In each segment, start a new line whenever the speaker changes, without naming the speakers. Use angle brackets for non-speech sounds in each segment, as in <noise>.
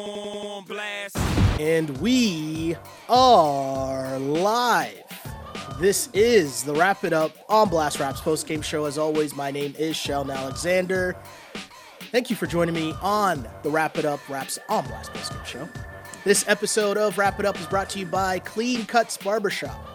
on blast.
And we are live. This is the Wrap It Up on Blast Raps post game show. As always, my name is Sheldon Alexander. Thank you for joining me on the Wrap It Up Raps on Blast post game show. This episode of Wrap It Up is brought to you by Clean Cuts Barbershop,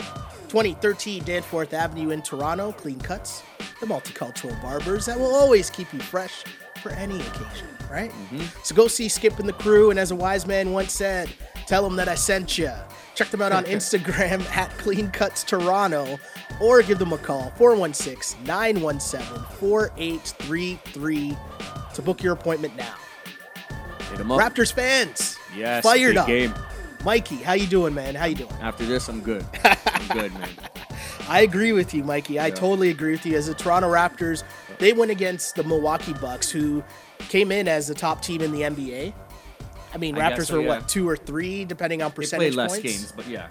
2013 Danforth Avenue in Toronto. Clean Cuts, the multicultural barbers that will always keep you fresh for any occasion, right? Mm-hmm. So go see Skip and the crew, and as a wise man once said, tell them that I sent you. Check them out on <laughs> Instagram <laughs> at Clean Cuts Toronto, or give them a call 416 917 4833 to book your appointment now.
Hit 'em up.
Raptors fans,
Yes,
fired up.
game.
Mikey, how you doing, man? How you doing?
After this, I'm good. <laughs> I'm good, man.
I agree with you, Mikey. I totally agree with you. As the Toronto Raptors, they went against the Milwaukee Bucks, who came in as the top team in the NBA. I mean, Raptors
so,
were
yeah.
what two or three, depending on
They
percentage
played less
points.
games, but yeah.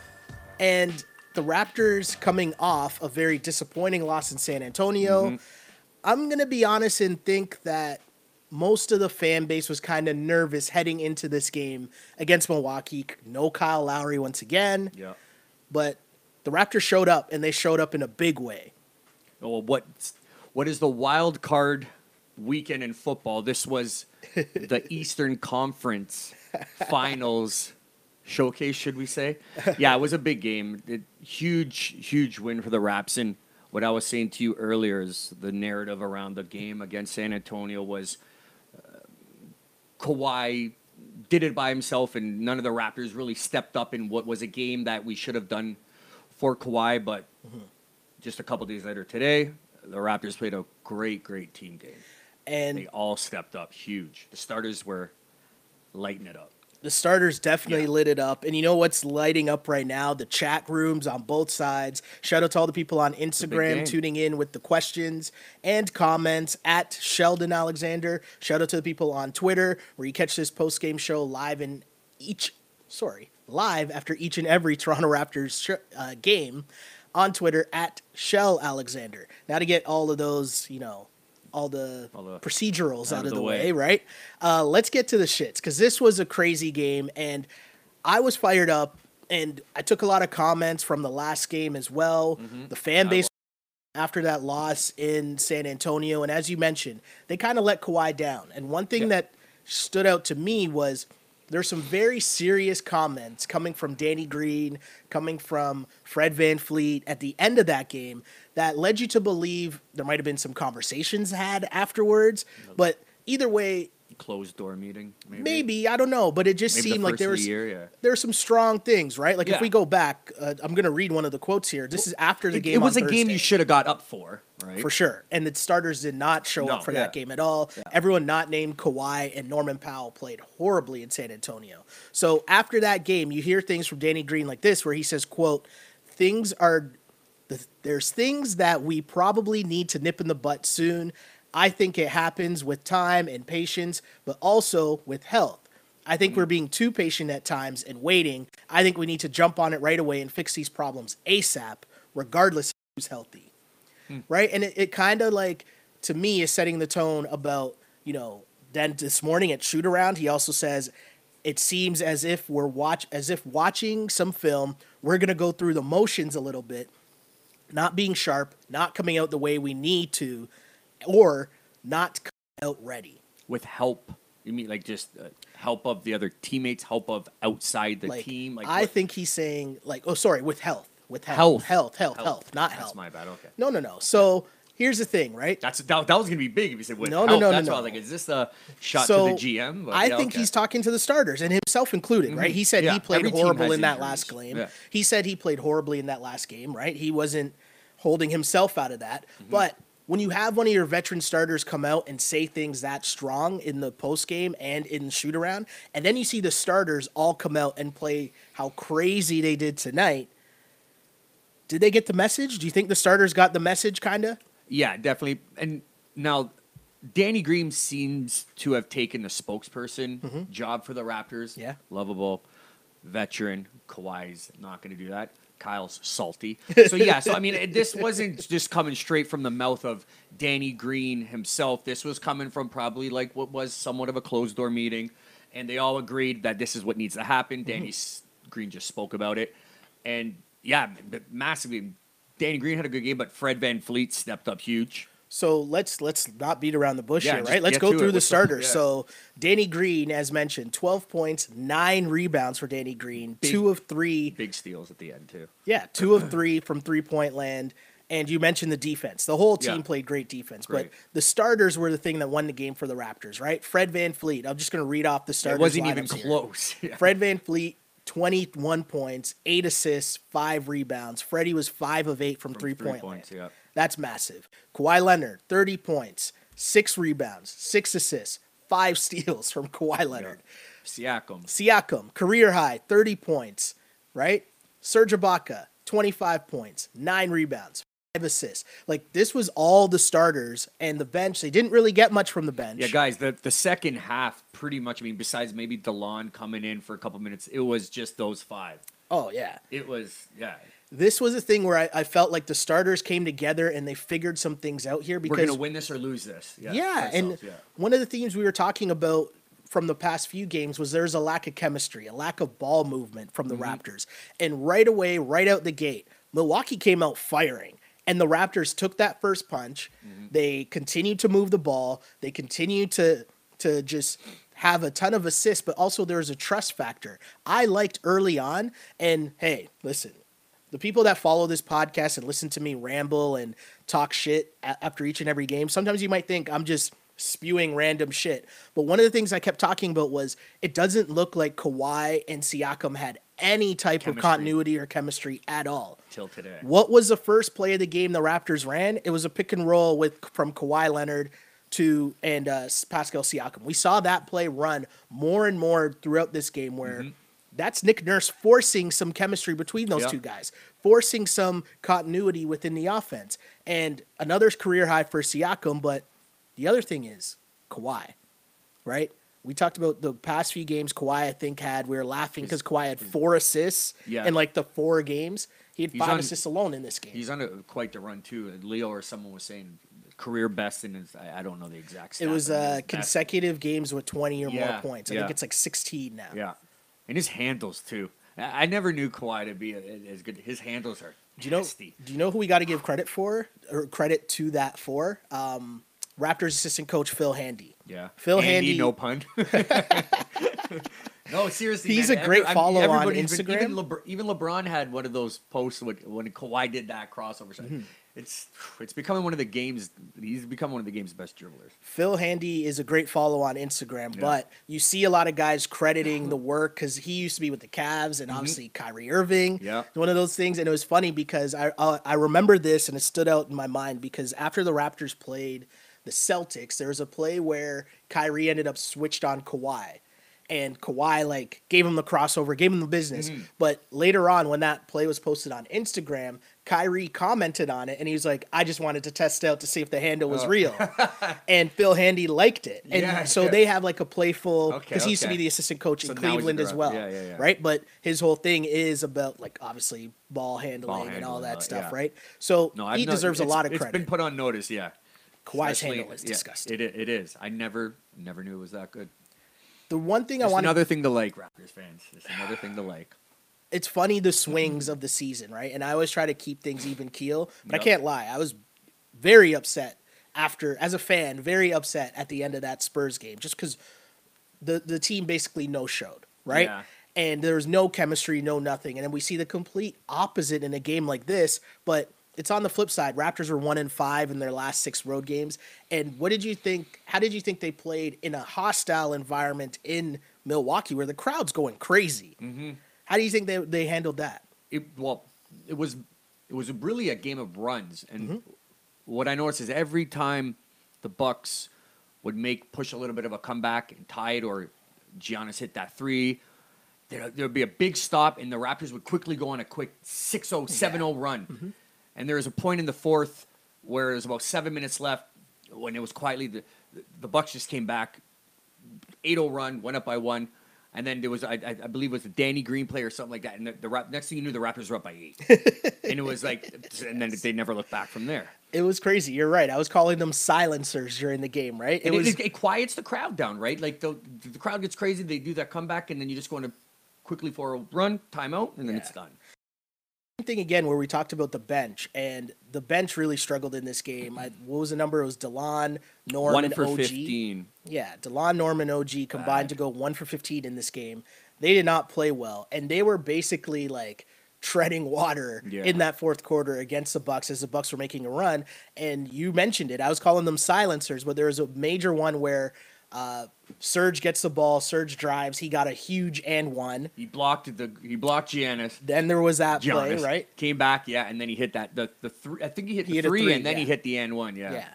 And the Raptors coming off a very disappointing loss in San Antonio.
Mm-hmm.
I'm gonna be honest and think that most of the fan base was kind of nervous heading into this game against Milwaukee. No Kyle Lowry once again,
Yeah.
but the Raptors showed up and they showed up in a big way.
Well, what what is the wild card weekend in football? This was <laughs> the Eastern Conference Finals showcase, should we say? Yeah, it was a big game. It, huge, huge win for the Raps. And what I was saying to you earlier is the narrative around the game against San Antonio was uh, Kawhi did it by himself, and none of the Raptors really stepped up in what was a game that we should have done for Kawhi. But just a couple days later today, the Raptors played a great, great team game.
And
They all stepped up huge. The starters were lighting it up.
the starters definitely
Yeah.
lit it up. And you know what's lighting up right now? The chat rooms on both sides. Shout out to all the people on Instagram tuning in with the questions and comments at Sheldon Alexander. Shout out to the people on Twitter where you catch this post game show live in each, sorry, live after each and every Toronto Raptors sh- uh, game on Twitter at Shell Alexander. Now to get all of those, you know, all the,
All the-
procedurals out, of the, way, right? Uh, let's get to the shits because this was a crazy game, and I was fired up, and I took a lot of comments from the last game as well. The fan base after that loss in San Antonio, and as you mentioned, they kind of let Kawhi down. And one thing
Yeah.
that stood out to me was there's some very serious comments coming from Danny Green, coming from Fred VanVleet at the end of that game that led you to believe there might have been some conversations had afterwards. But either way,
Closed door meeting, maybe.
maybe I don't know, but it just
Maybe the
seemed like
first
there was
the year, yeah.
there are some strong things, right? Like if we go back, uh, I'm to read one of the quotes here. This is after the
It,
game.
it was a game you should have got up for, right?
for sure. And the starters did not show
No,
up for
yeah.
that game at all.
Yeah.
Everyone not named Kawhi and Norman Powell played horribly in San Antonio. So after that game, you hear things from Danny Green like this, where he says, "quote Things are there's things that we probably need to nip in the butt soon. I think it happens with time and patience, but also with health." I think we're mm-hmm. being too patient at times and waiting. I think we need to jump on it right away and fix these problems ASAP, regardless of who's healthy hmm. right? And it, it kind of like to me is setting the tone about you know. Then this morning at shoot around, he also says it seems as if we're watch as if watching some film. We're gonna go through the motions a little bit, not being sharp, not coming out the way we need to, or not out ready.
With help, you mean like just uh, help of the other teammates, help of outside the
like
team? Like
I
what-
think he's saying like oh sorry with health with health
Health.
health health health, not
That's
health.
my bad. Okay.
No no no. So here's the thing, right?
That's that, that was gonna be big if you said with
No, no,
help.
no, no,
That's why I
no.
was like, is this a shot
So,
to the GM? But
I
yeah,
think
okay.
he's talking to the starters and himself included, right?
Mhm.
He said
Yeah,
he played horrible in that
injuries.
last game.
Yeah.
He said he played horribly in that last game, right? He wasn't holding himself out of that.
Mm-hmm.
But when you have one of your veteran starters come out and say things that strong in the post game and in shoot around, and then you see the starters all come out and play how crazy they did tonight. Did they get the message? Do you think the starters got the message kind of?
Yeah, definitely. And now, Danny Green seems to have taken the spokesperson job for the Raptors.
Mm-hmm. Yeah.
lovable veteran. Kawhi's not going to do that. Kyle's salty. <laughs> So yeah, so I mean, this wasn't just coming straight from the mouth of Danny Green himself. This was coming from probably like what was somewhat of a closed door meeting, and they all agreed that this is what needs to happen.
Mm-hmm.
Danny Green just spoke about it, and yeah, massively. Danny Green had a good game, but Fred VanVleet stepped up huge.
So let's let's not beat around the bush
Yeah,
here, right? Let's go through
it.
the starters.
yeah.
So Danny Green, as mentioned, twelve points, nine rebounds for Danny Green,
Big-
two of three
Big steals at the end too.
Yeah, two of three from three point land. And you mentioned the defense. The whole team
Yeah.
played great defense,
Great.
but the starters were the thing that won the game for the Raptors, right? Fred VanVleet. I'm just going to read off the starters.
It wasn't even close. <laughs>
Fred VanVleet, 21 points, eight assists, five rebounds. Freddie was five of eight from,
From
three
three
point
points,
land.
yeah.
That's massive. Kawhi Leonard, 30 points, six rebounds, six assists, five <laughs> steals from Kawhi Leonard.
Siakam.
Siakam, career high, 30 points, right? Serge Ibaka, 25 points, nine rebounds, five assists. Like this was all the starters and the bench. They didn't really get much from the bench.
Yeah, guys, the, the second half, pretty much, I mean, besides maybe Delon coming in for a couple minutes, it was just those five.
Oh yeah.
It was, yeah.
This was a thing where I, I felt like the starters came together and they figured some things out here because We're
going to win this or lose this. Yeah,
yeah, and
yeah.
one of the themes we were talking about from the past few games was there's a lack of chemistry, a lack of ball movement from the
Mm-hmm.
Raptors. And right away, right out the gate, Milwaukee came out firing. And the Raptors took that first punch.
Mm-hmm.
They continued to move the ball. They continued to to just have a ton of assists, but also there was a trust factor. I liked early on, and hey, listen, the people that follow this podcast and listen to me ramble and talk shit a- after each and every game, sometimes you might think I'm just spewing random shit. But one of the things I kept talking about was it doesn't look like Kawhi and Siakam had any type of continuity or chemistry at all.
Till today.
What was the first play of the game the Raptors ran? It was a pick and roll with from Kawhi Leonard to and uh, Pascal Siakam. We saw that play run more and more throughout this game where that's Nick Nurse forcing some chemistry between those
Yeah.
two guys, forcing some continuity within the offense. And another career high for Siakam, but the other thing is Kawhi, right? We talked about the past few games Kawhi, I think, had. We were laughing because Kawhi had four assists
Yeah.
in like the four games. He had
He's
five
on-
assists alone in this game.
He's on a, quite the run, too. Leo or someone was saying career best in his, I, I don't know the exact
It was uh, consecutive games with 20 or
Yeah,
more points. I
yeah.
think it's like 16 now.
Yeah. And his handles, too. I, I never knew Kawhi to be as good. His handles are
Do you know?
nasty.
Do you know who we got to give credit for, or credit to that for? Um, Raptors assistant coach Phil Handy.
Yeah.
Phil
Handy,
Handy-
no pun. <laughs> no, seriously.
He's
man,
a great
I'm-
follow on
everybody's been-
Instagram.
even, Lebr- even LeBron had one of those posts when, when Kawhi did that crossover.
Mm-hmm.
It's it's becoming one of the games. He's become one of the game's best dribblers.
Phil Handy is a great follow on Instagram,
Yeah.
but you see a lot of guys crediting the work because he used to be with the Cavs and obviously Kyrie Irving.
Mm-hmm. Yeah.
one of those things, and it was funny because I I, I remember this and it stood out in my mind because after the Raptors played the Celtics, there was a play where Kyrie ended up switched on Kawhi. And Kawhi like gave him the crossover, gave him the business.
Mm-hmm.
But later on, when that play was posted on Instagram, Kyrie commented on it, and he was like, "I just wanted to test out to see if the handle was real." <laughs> and Phil Handy liked it, and
Oh. Yeah,
so
yeah.
they have like a playful
Okay,
because he used to be the assistant coach in
So he's
Cleveland as well,
Yeah, yeah, yeah.
right? But his whole thing is about like obviously ball handling, and all that
uh,
stuff, right? So
No, I've
he
no-
deserves a lot of
It's
credit.
been put on notice. Yeah.
Kawhi's
Especially-
handle is disgusting.
It, it is. I never never knew it was that good.
the one thing I
It's
want
another thing to like, Raptors fans. It's another thing to like.
It's funny the swings of the season, right? And I always try to keep things even keel, but I can't lie. I was very upset after, as a fan, very upset at the end of that Spurs game, just because the the team basically no showed, right?
Yeah.
And there was no chemistry, no nothing, and then we see the complete opposite in a game like this. But it's on the flip side. Raptors were one and five in their last six road games. And what did you think? How did you think they played in a hostile environment in Milwaukee, where the crowd's going crazy? Mm-hmm. How do you think they they handled that?
it well it was it was really a game of runs. And mm-hmm. what i noticed is every time the bucks would make push a little bit of a comeback and tie it or giannis hit that three there there'd be a big stop and the raptors would quickly go on a quick 6-0 7-0 run. Mm-hmm. And there was a point in the fourth where there was about seven minutes left when it was quietly the, the bucks just came back 8-0 run went up by one And then there was, I, I believe, it was a Danny Green play or something like that. And the, the Rap- next thing you knew, the Raptors were up by eight. <laughs> and it was like, and then they never looked back from there.
It was crazy. You're right. I was calling them silencers during the game, right? It
it,
was
it, it quiets the crowd down, right? Like the the crowd gets crazy, they do that comeback, and then you just go into quickly for a run, timeout, and then it's done.
Same thing again where we talked about the bench, and the bench really struggled in this game. I, what was the number? It was Delon, Norm,
One
and
for
OG.
fifteen.
Yeah, Delon, Norm, and OG combined
Bad.
to go one for 15 in this game. They did not play well, and they were basically like treading water
Yeah.
in that fourth quarter against the Bucks as the Bucks were making a run. And you mentioned it. I was calling them silencers, but there was a major one where uh, Serge gets the ball, Serge drives, he got a huge and one.
He blocked the he blocked Giannis.
Then there was that
Giannis
play, right?
Came back, yeah, and then he hit that the the three. I think he hit
He
the
hit
three,
three,
and then he hit the N one, yeah.
Yeah.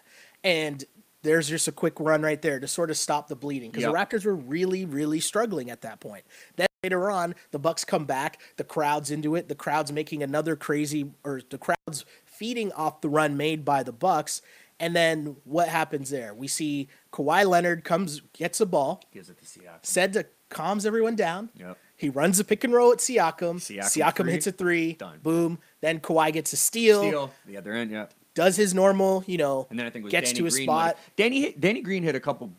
And there's just a quick run right there to sort of stop the bleeding because
Yep.
the Raptors were really, really struggling at that point. Then later on, the Bucks come back, the crowd's into it, the crowd's making another crazy, or the crowd's feeding off the run made by the Bucks. And then what happens there? We see Kawhi Leonard comes, gets the ball,
Gives it to Siakam.
said to calms everyone down.
Yep.
He runs a pick and roll at Siakam.
Siakam
Siakam,
three.
hits a three.
Done.
Boom. Then Kawhi gets a steal,
Steal the other end, yeah.
does his normal, you know,
And then I think
gets
Danny
to a
Green.
spot.
Danny hit, Danny Green hit a couple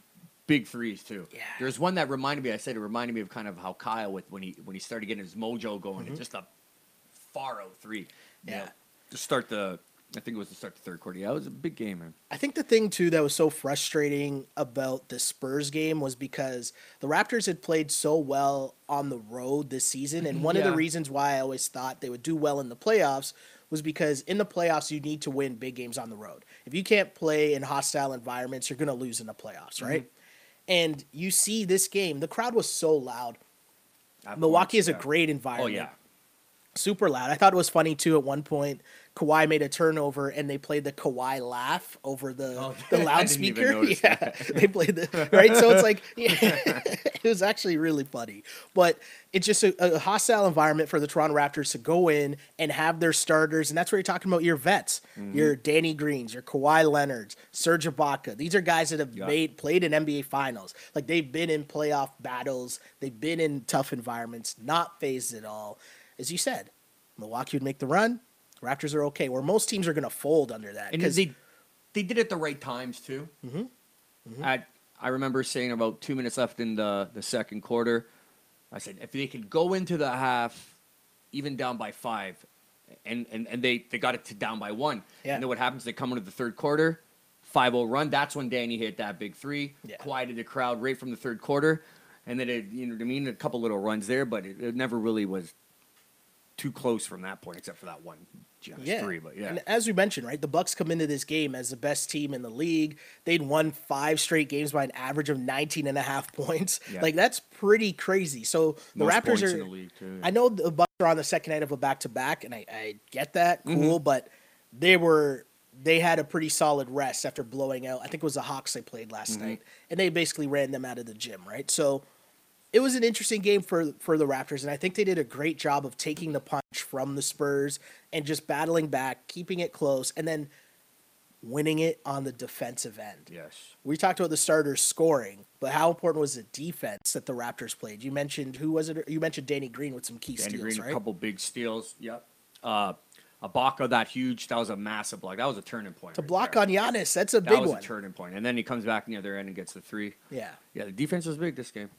big threes too.
Yeah.
There's one that reminded me. I said it reminded me of kind of how Kyle with when he when he started getting his mojo going. It's just a far out three. you
Mm-hmm. Yeah.
know, to start the. I think it was the start of the third quarter. Yeah, it was a big game, man.
I think the thing too that was so frustrating about the Spurs game was because the Raptors had played so well on the road this season, and mm-hmm. one of the reasons why I always thought they would do well in the playoffs was because in the playoffs you need to win big games on the road. If you can't play in hostile environments, you're going to lose in the playoffs, mm-hmm. right? And you see this game, the crowd was so loud. Milwaukee is a
yeah.
great
Oh
environment
yeah.
Super loud. I thought it was funny too. At one point, Kawhi made a turnover and they played the Kawhi laugh over the
Oh, <laughs>
the
I didn't even
loudspeaker. <laughs> Yeah, they played the right. So it's like <laughs> yeah, it was actually really funny. But it's just a, a hostile environment for the Toronto Raptors to go in and have their starters, and that's where you're talking about your vets,
Mm-hmm.
your Danny Greens, your Kawhi Leonards, Serge Ibaka. These are guys that have
Yeah.
made played in NBA Finals. Like they've been in playoff battles. They've been in tough environments, not phased at all. As you said, Milwaukee would make the run. Raptors are okay. Where most teams are going to fold under that.
And
'cause-
they they did it the right times too. Mm-hmm. I I remember saying about two minutes left in the the second quarter, I said if they could go into the half, even down by five, and and, and they they got it to down by one.
Yeah.
And then what happens? They come into the third quarter, 5-0 run. That's when Danny hit that big three,
Yeah.
quieted the crowd right from the third quarter, and then it you know what I mean a couple little runs there, but it, it never really was too close from that point, except for that one Giannis
yeah.
three. But yeah.
And as we mentioned, right, the Bucks come into this game as the best team in the league. They'd won five straight games by an average of 19 and a half points.
Yeah.
Like that's pretty crazy. So the
Most
Raptors are
the too.
I know the Bucks are on the second night of a back to back and I, I get that.
Mm-hmm.
Cool, but they were they had a pretty solid rest after blowing out. I think it was the Hawks they played last
Mm-hmm.
night. And they basically ran them out of the gym, right? So it was an interesting game for for the Raptors, and I think they did a great job of taking the punch from the Spurs and just battling back, keeping it close, and then winning it on the defensive end.
yes.
We talked about the starters scoring, but how important was the defense that the Raptors played? You mentioned who was it? You mentioned Danny Green with some key
Danny
steals,
Green,
right?
a couple big steals. Yep. Uh, Ibaka, that huge, that was a massive block. That was a turning point.
to
right
block
there.
on Giannis, that's a
That
big
was
one.
a turning point. And then he comes back on the other end and gets the three.
yeah.
Yeah, the defense was big this game.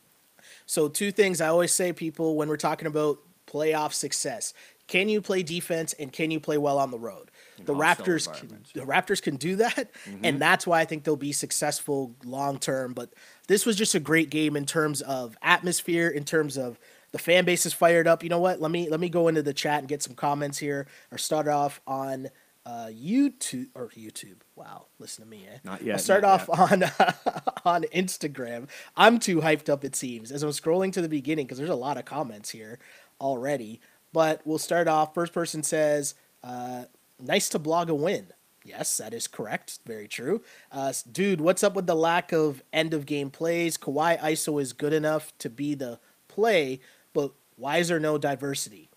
So two things I always say, people, when we're talking about playoff success: can you play defense and can you play well on the road? the Raptors, can, the Raptors can do that, and that's why I think they'll be successful long term. But this was just a great game in terms of atmosphere, in terms of the fan base is fired up. You know what? Let me let me go into the chat and get some comments here, or start off on. Uh, YouTube or YouTube. Wow, listen to me, eh?
Not yet,
I'll start off on <laughs> on Instagram. I'm too hyped up, it seems, as I'm scrolling to the beginning because there's a lot of comments here already. But we'll start off. First person says, uh, "Nice to blog a win." Yes, that is correct. Very true. Uh, dude, what's up with the lack of end of game plays? Kawhi ISO is good enough to be the play, but why is there no diversity?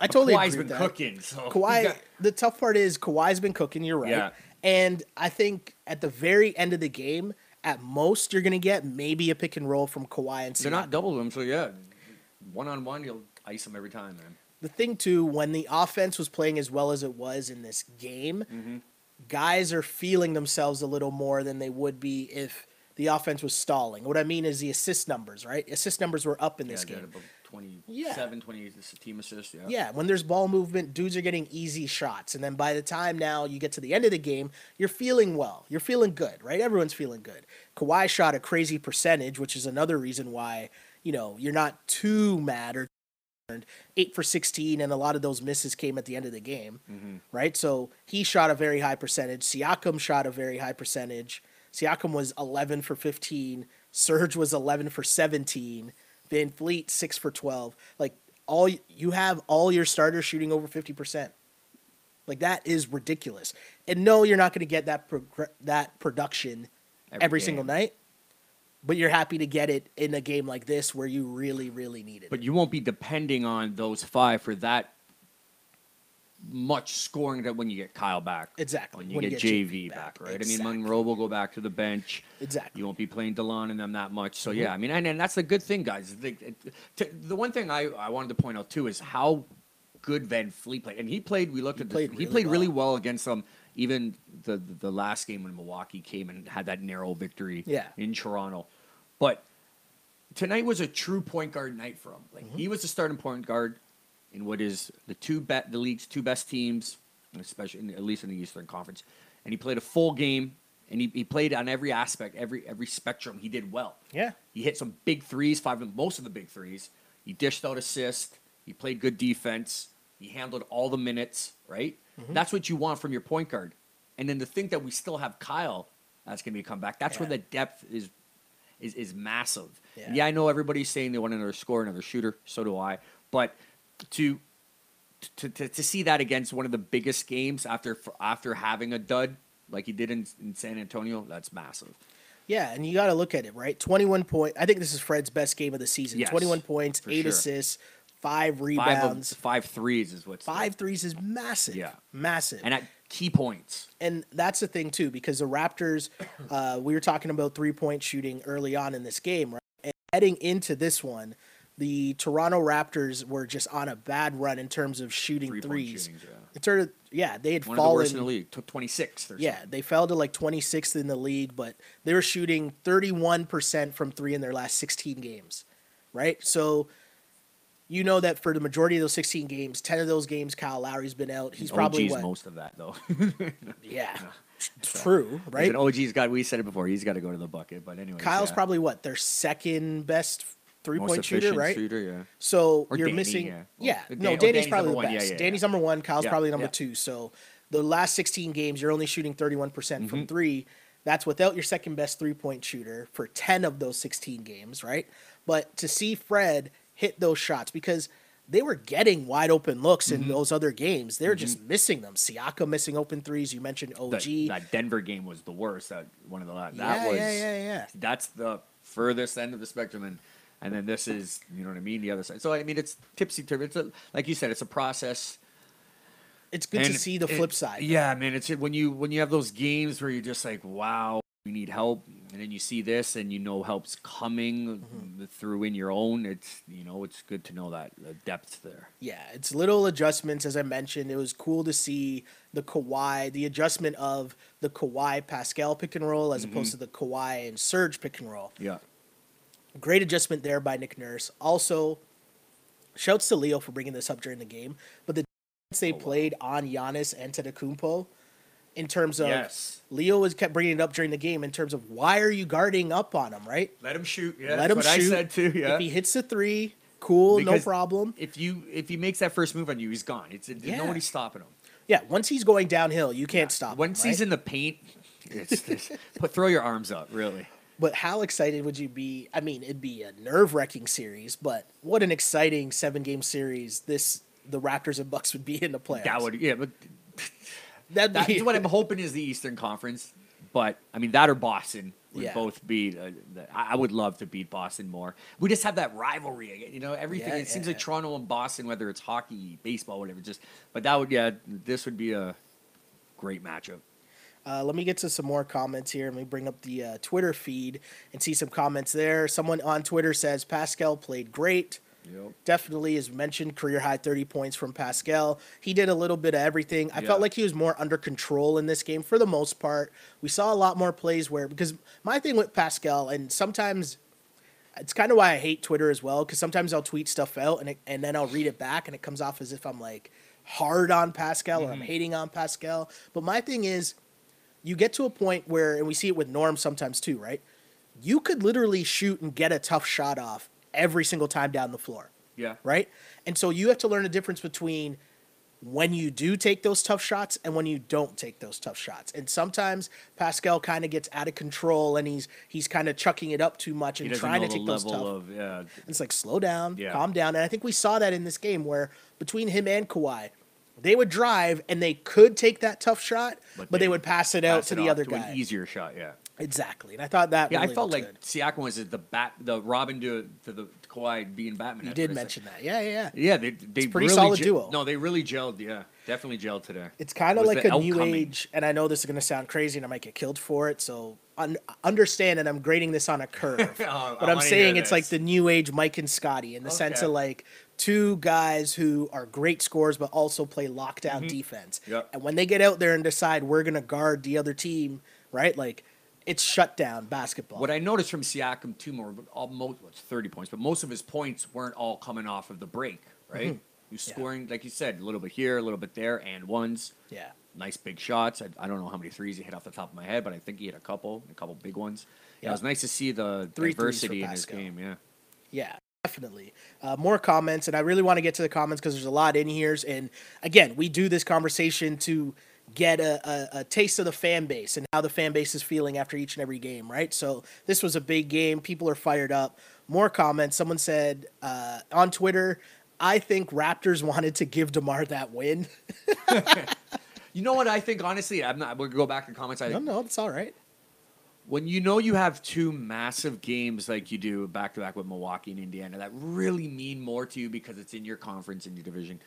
I totally
Kawhi's
agree
been
with that.
cooking. So <laughs>
Kawhi,
got-
the tough part is Kawhi's been cooking. You're right,
Yeah.
and I think at the very end of the game, At most, you're going to get maybe a pick and roll from Kawhi and
They're not double them, so yeah, one on one, you'll ice them every time, man.
the thing too, when the offense was playing as well as it was in this game,
Mm-hmm.
guys are feeling themselves a little more than they would be if the offense was stalling. What I mean is the assist numbers, right? Assist numbers were up in this
yeah,
game.
About 27,
Yeah.
28 is a team assist. Yeah.
Yeah, when there's ball movement, dudes are getting easy shots. And then by the time now you get to the end of the game, you're feeling well. You're feeling good, right? Everyone's feeling good. Kawhi shot a crazy percentage, which is another reason why, you know, you're not too mad or eight for 16, and a lot of those misses came at the end of the game, mm-hmm. right? So he shot a very high percentage. Siakam shot a very high percentage. Siakam was 11 for 15. Serge was 11 for 17. VanVleet, 6 for 12. Like, all you have all your starters shooting over 50%. Like, that is ridiculous. And no, you're not going to get that, progr- that production
Every
every, single night, but you're happy to get it in a game like this where you really, really need it.
But you won't be depending on those five for that much scoring that when you get Kyle back.
Exactly,
When you
when you
get
get
JV back,
back.
right? I mean, Monroe will go back to the bench.
Exactly.
You won't be playing Delon and them that much. So, yeah, I mean, and, and that's the good thing, guys. The, the one thing I, I wanted to point out, too, is how good VanVleet played. And he played, we looked
He
at
played
this, he
really
played really
well.
well against them. Even the, the, the last game when Milwaukee came and had that narrow victory
Yeah.
in Toronto. But tonight was a true point guard night for him. Like
Mm-hmm.
he was the starting point guard in what is the two bet the league's two best teams, especially in, at least in the Eastern Conference, and he played a full game. And he, he played on every aspect, every every spectrum. He did well.
Yeah.
He hit some big threes, five of most of the big threes. He dished out assist. He played good defense. He handled all the minutes. Right.
Mm-hmm.
That's what you want from your point guard. And then to think that we still have Kyle that's going to be a comeback. That's where the depth is is is massive.
Yeah.
Yeah. I know everybody's saying they want another scorer, another shooter. So do I. But to to, to, to see that against one of the biggest games after after having a dud like he did in, in San Antonio, that's massive.
Yeah, and you got to look at it, right? 21 point. I think this is Fred's best game of the season.
Yes,
21 points, 8
sure.
assists, 5
Five
rebounds.
of, five threes is what's
Five threes is massive.
Yeah.
Massive.
and at key points.
and that's the thing too because the Raptors, uh, we were talking about three point shooting early on in this game, right? And heading into this one, the Toronto Raptors were just on a bad run in terms of shooting
Three-point
threes.
shootings, yeah.
In terms of, yeah, they had
One of the
fallen.
worst in the league. Took twenty six.
Yeah, they fell to like 26th in the league, but they were shooting 31% from three in their last 16 games, right? So you know that for the majority of those 16 games, 10 of those games, Kyle Lowry's been out. He's probably
OG's
what?
most of that though. <laughs>
Yeah, <laughs> true, right?
Right? OG's got. We said it before. He's got to go to the bucket. But anyway,
Kyle's probably what their second best three
most
point shooter, right?
Shooter, yeah.
So
Or
you're
Danny,
missing.
yeah.
Yeah,
Well,
no,
Dan-
Danny's
Danny's
probably the
one, yeah,
best.
yeah,
Danny's number one. Kyle's probably number two. So the last 16 games, you're only shooting 31% from
Mm-hmm.
three. That's without your second best three point shooter for 10 of those 16 games, right? But to see Fred hit those shots because they were getting wide open looks
Mm-hmm.
in those other games. They're just missing them. Siaka missing open threes. You mentioned OG.
That, that Denver game was the worst. That one of the last. That
Yeah,
was.
yeah, yeah, yeah.
That's the furthest end of the spectrum, and and then this is you know what I mean, the other side. So I mean, it's tipsy turvy. It's a, like you said, it's a process.
it's good to see the
it-
flip side.
Yeah, man. It's when you when you have those games where you're just like, wow, we need help, and then you see this, and you know help's coming
Mm-hmm.
through in your own. It's you know it's good to know that the depth there.
Yeah, it's little adjustments as I mentioned. It was cool to see the Kawhi, the adjustment of the Kawhi Pascal pick and roll as opposed to the Kawhi and Serge pick and roll.
Yeah.
Great adjustment there by Nick Nurse. Also, shouts to Leo for bringing this up during the game. But the defense they oh, played on Giannis and Antetokounmpo, in terms of
Yes.
Leo was kept bringing it up during the game in terms of why are you guarding up on him, right?
Let him shoot. Yeah,
Let him
what
shoot.
I said too. Yeah.
If he hits the three, cool, no problem.
If you if he makes that first move on you, he's gone. It's
Yeah.
nobody's stopping him.
Yeah, once he's going downhill, you can't stop. him,
Once
right?
he's in the paint, it's, it's put throw your arms up. Really.
But how excited would you be? I mean, it'd be a nerve wracking series, but what an exciting seven game series this the Raptors and Bucks would be in the playoffs.
That would yeah, but <laughs>
That'd
that's what I'm hoping is the Eastern Conference. But I mean that or Boston would
Yeah.
both be. Uh, the- I would love to beat Boston more. We just have that rivalry. again, You know, everything.
Yeah,
it seems
yeah,
like. Toronto and Boston, whether it's hockey, baseball, whatever. Just but that would yeah, this would be a great matchup.
Uh, let me get to some more comments here. Let me bring up the uh, Twitter feed and see some comments there. Someone on Twitter says Pascal played great.
Yep.
Definitely, as mentioned, career high 30 points from Pascal. He did a little bit of everything. I
Yeah.
felt like he was more under control in this game for the most part. We saw a lot more plays where, because my thing with Pascal, and sometimes it's kind of why I hate Twitter as well, because sometimes I'll tweet stuff out and, it, and then I'll read it back and it comes off as if I'm like hard on Pascal or I'm hating on Pascal. But my thing is, you get to a point where, and we see it with Norm sometimes too, right? You could literally shoot and get a tough shot off every single time down the floor
Yeah.
right? And so you have to learn the difference between when you do take those tough shots and when you don't take those tough shots. And sometimes Pascal kind of gets out of control and he's he's kind of chucking it up too much and trying to take those tough.
of yeah.
It's like slow down,
Yeah.
calm down. And I think we saw that in this game where between him and Kawhi, they would drive and they could take that tough shot, but,
But
they,
they
would pass it out
pass
to
it
the other
to
guy.
An easier shot, yeah.
Exactly. And I thought that
Yeah,
really
I felt like
good.
Siakam was the bat, the Robin to to the Kawhi being Batman.
You did
what I said.
mention that. Yeah, yeah, yeah.
Yeah, they they
pretty
really
solid
gel-
duo.
No, they really gelled. Yeah, definitely gelled today.
It's kind of like a new age, and I know this is going to sound crazy, and I might get killed for it. So un- understand that I'm grading this on a curve, <laughs>
Oh,
but I'm saying it's like the new age Mike and Scotty in the sense of like two guys who are great scorers but also play lockdown defense.
Mm-hmm. Yep.
And when they get out there and decide we're going to guard the other team, right? Like it's shut down basketball.
What I noticed from Siakam too, more almost it's thirty points, but most of his points weren't all coming off of the break, right? He was
Mm-hmm. Yeah.
scoring, like you said, a little bit here, a little bit there, and ones.
yeah.
Nice big shots. I, I don't know how many threes he hit off the top of my head, but I think he hit a couple, a couple big ones. Yeah,
Yeah.
it was nice to see the
Three
diversity in his game. Yeah.
Yeah, definitely. Uh, more comments, and I really want to get to the comments because there's a lot in here. And again, we do this conversation to get a, a, a taste of the fan base and how the fan base is feeling after each and every game, right? So this was a big game. People are fired up. More comments. Someone said uh, on Twitter, I think Raptors <laughs> wanted to give DeMar that win. <laughs>
You know what I think? Honestly, I'm not. We'll go back to comments. I
no, no, it's all right.
When you know you have two massive games like you do back to back with Milwaukee and Indiana that really mean more to you because it's in your conference in your division.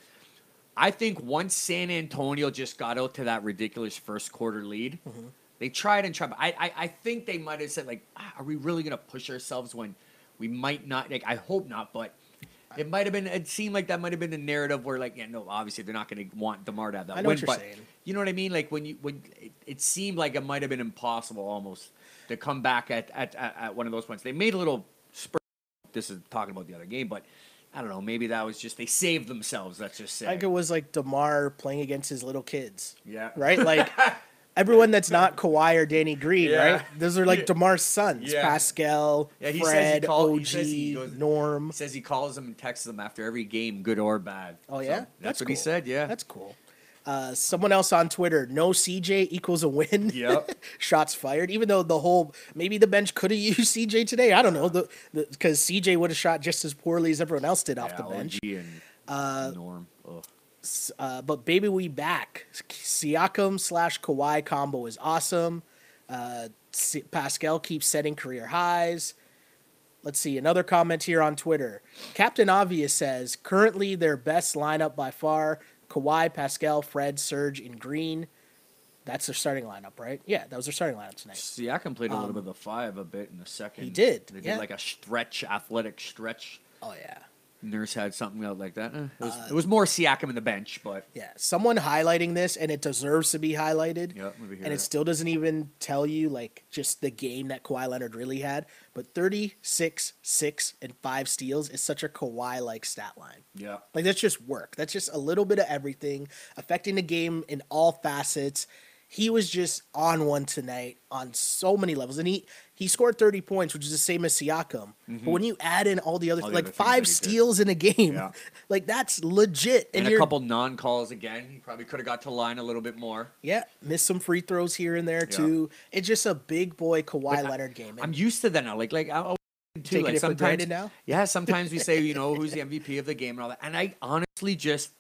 I think once San Antonio just got out to that ridiculous first quarter lead,
Mm-hmm.
they tried and tried. I, I, I think they might have said like, "Ah, "Are we really going to push ourselves when we might not?" Like, I hope not, but it might have been. It seemed like that might have been a narrative where, like, yeah, no, obviously they're not going to want DeMar to have that
I know
win.
what you're
but
saying.
you know what I mean? Like when you when it, it seemed like it might have been impossible almost to come back at at, at, at one of those points. They made a little spurt. This is talking about the other game, but I don't know. Maybe that was just they saved themselves. Let's just say.
I think it was like DeMar playing against his little kids.
yeah.
right? <laughs> Like everyone that's not Kawhi or Danny Green,
Yeah.
right? Those are like DeMar's sons:
Yeah.
Pascal,
Yeah, he says he
Fred,
call-
OG,
he goes-
Norm.
He says he calls them and texts them after every game, good or bad.
Oh
So,
yeah,
that's, what he said. Yeah.
that's cool. Uh, someone else on Twitter: No CJ equals a win.
Yep. <laughs>
Shots fired. Even though the whole maybe the bench could have used <laughs> CJ today. I don't know. The because CJ would have shot just as poorly as everyone else did off the bench.
And Norm.
Uh, but baby, we back. Siakam slash Kawhi combo is awesome. Uh, Pascal keeps setting career highs. Let's see another comment here on Twitter. Captain Obvious says currently their best lineup by far: Kawhi, Pascal, Fred, Serge, and Green. That's their starting lineup, right? Yeah, that was their starting lineup tonight.
See, Siakam played a little bit of the five a bit in the second.
Um, he did,
They did
yeah.
like a stretch, athletic stretch.
Oh yeah.
Nurse had something out like that. Eh, it, was,
Uh,
it was more Siakam in the bench, but
Yeah, someone highlighting this, and it deserves to be highlighted.
Yeah,
and it still doesn't even tell you like just the game that Kawhi Leonard really had. But 36, 6, and 5 steals is such a Kawhi like stat line.
yeah,
Like that's just work. That's just a little bit of everything, affecting the game in all facets. He was just on one tonight on so many levels, and he he scored thirty points, which is the same as Siakam. But when you add in all the other,
Mm-hmm. All the
like
other
five
he did.
steals in a game,
Yeah. <laughs>
like that's legit.
and, a couple non-calls again. He probably could have got to line a little bit more.
Yeah, missed some free throws here and there
Yeah.
too. It's just a big boy Kawhi
I-
Leonard game.
I'm used to that now. Like like I, I- too.
Taking
like sometimes
now?
Yeah, sometimes we say you know who's the <laughs> MVP of the game and all that, and I honestly just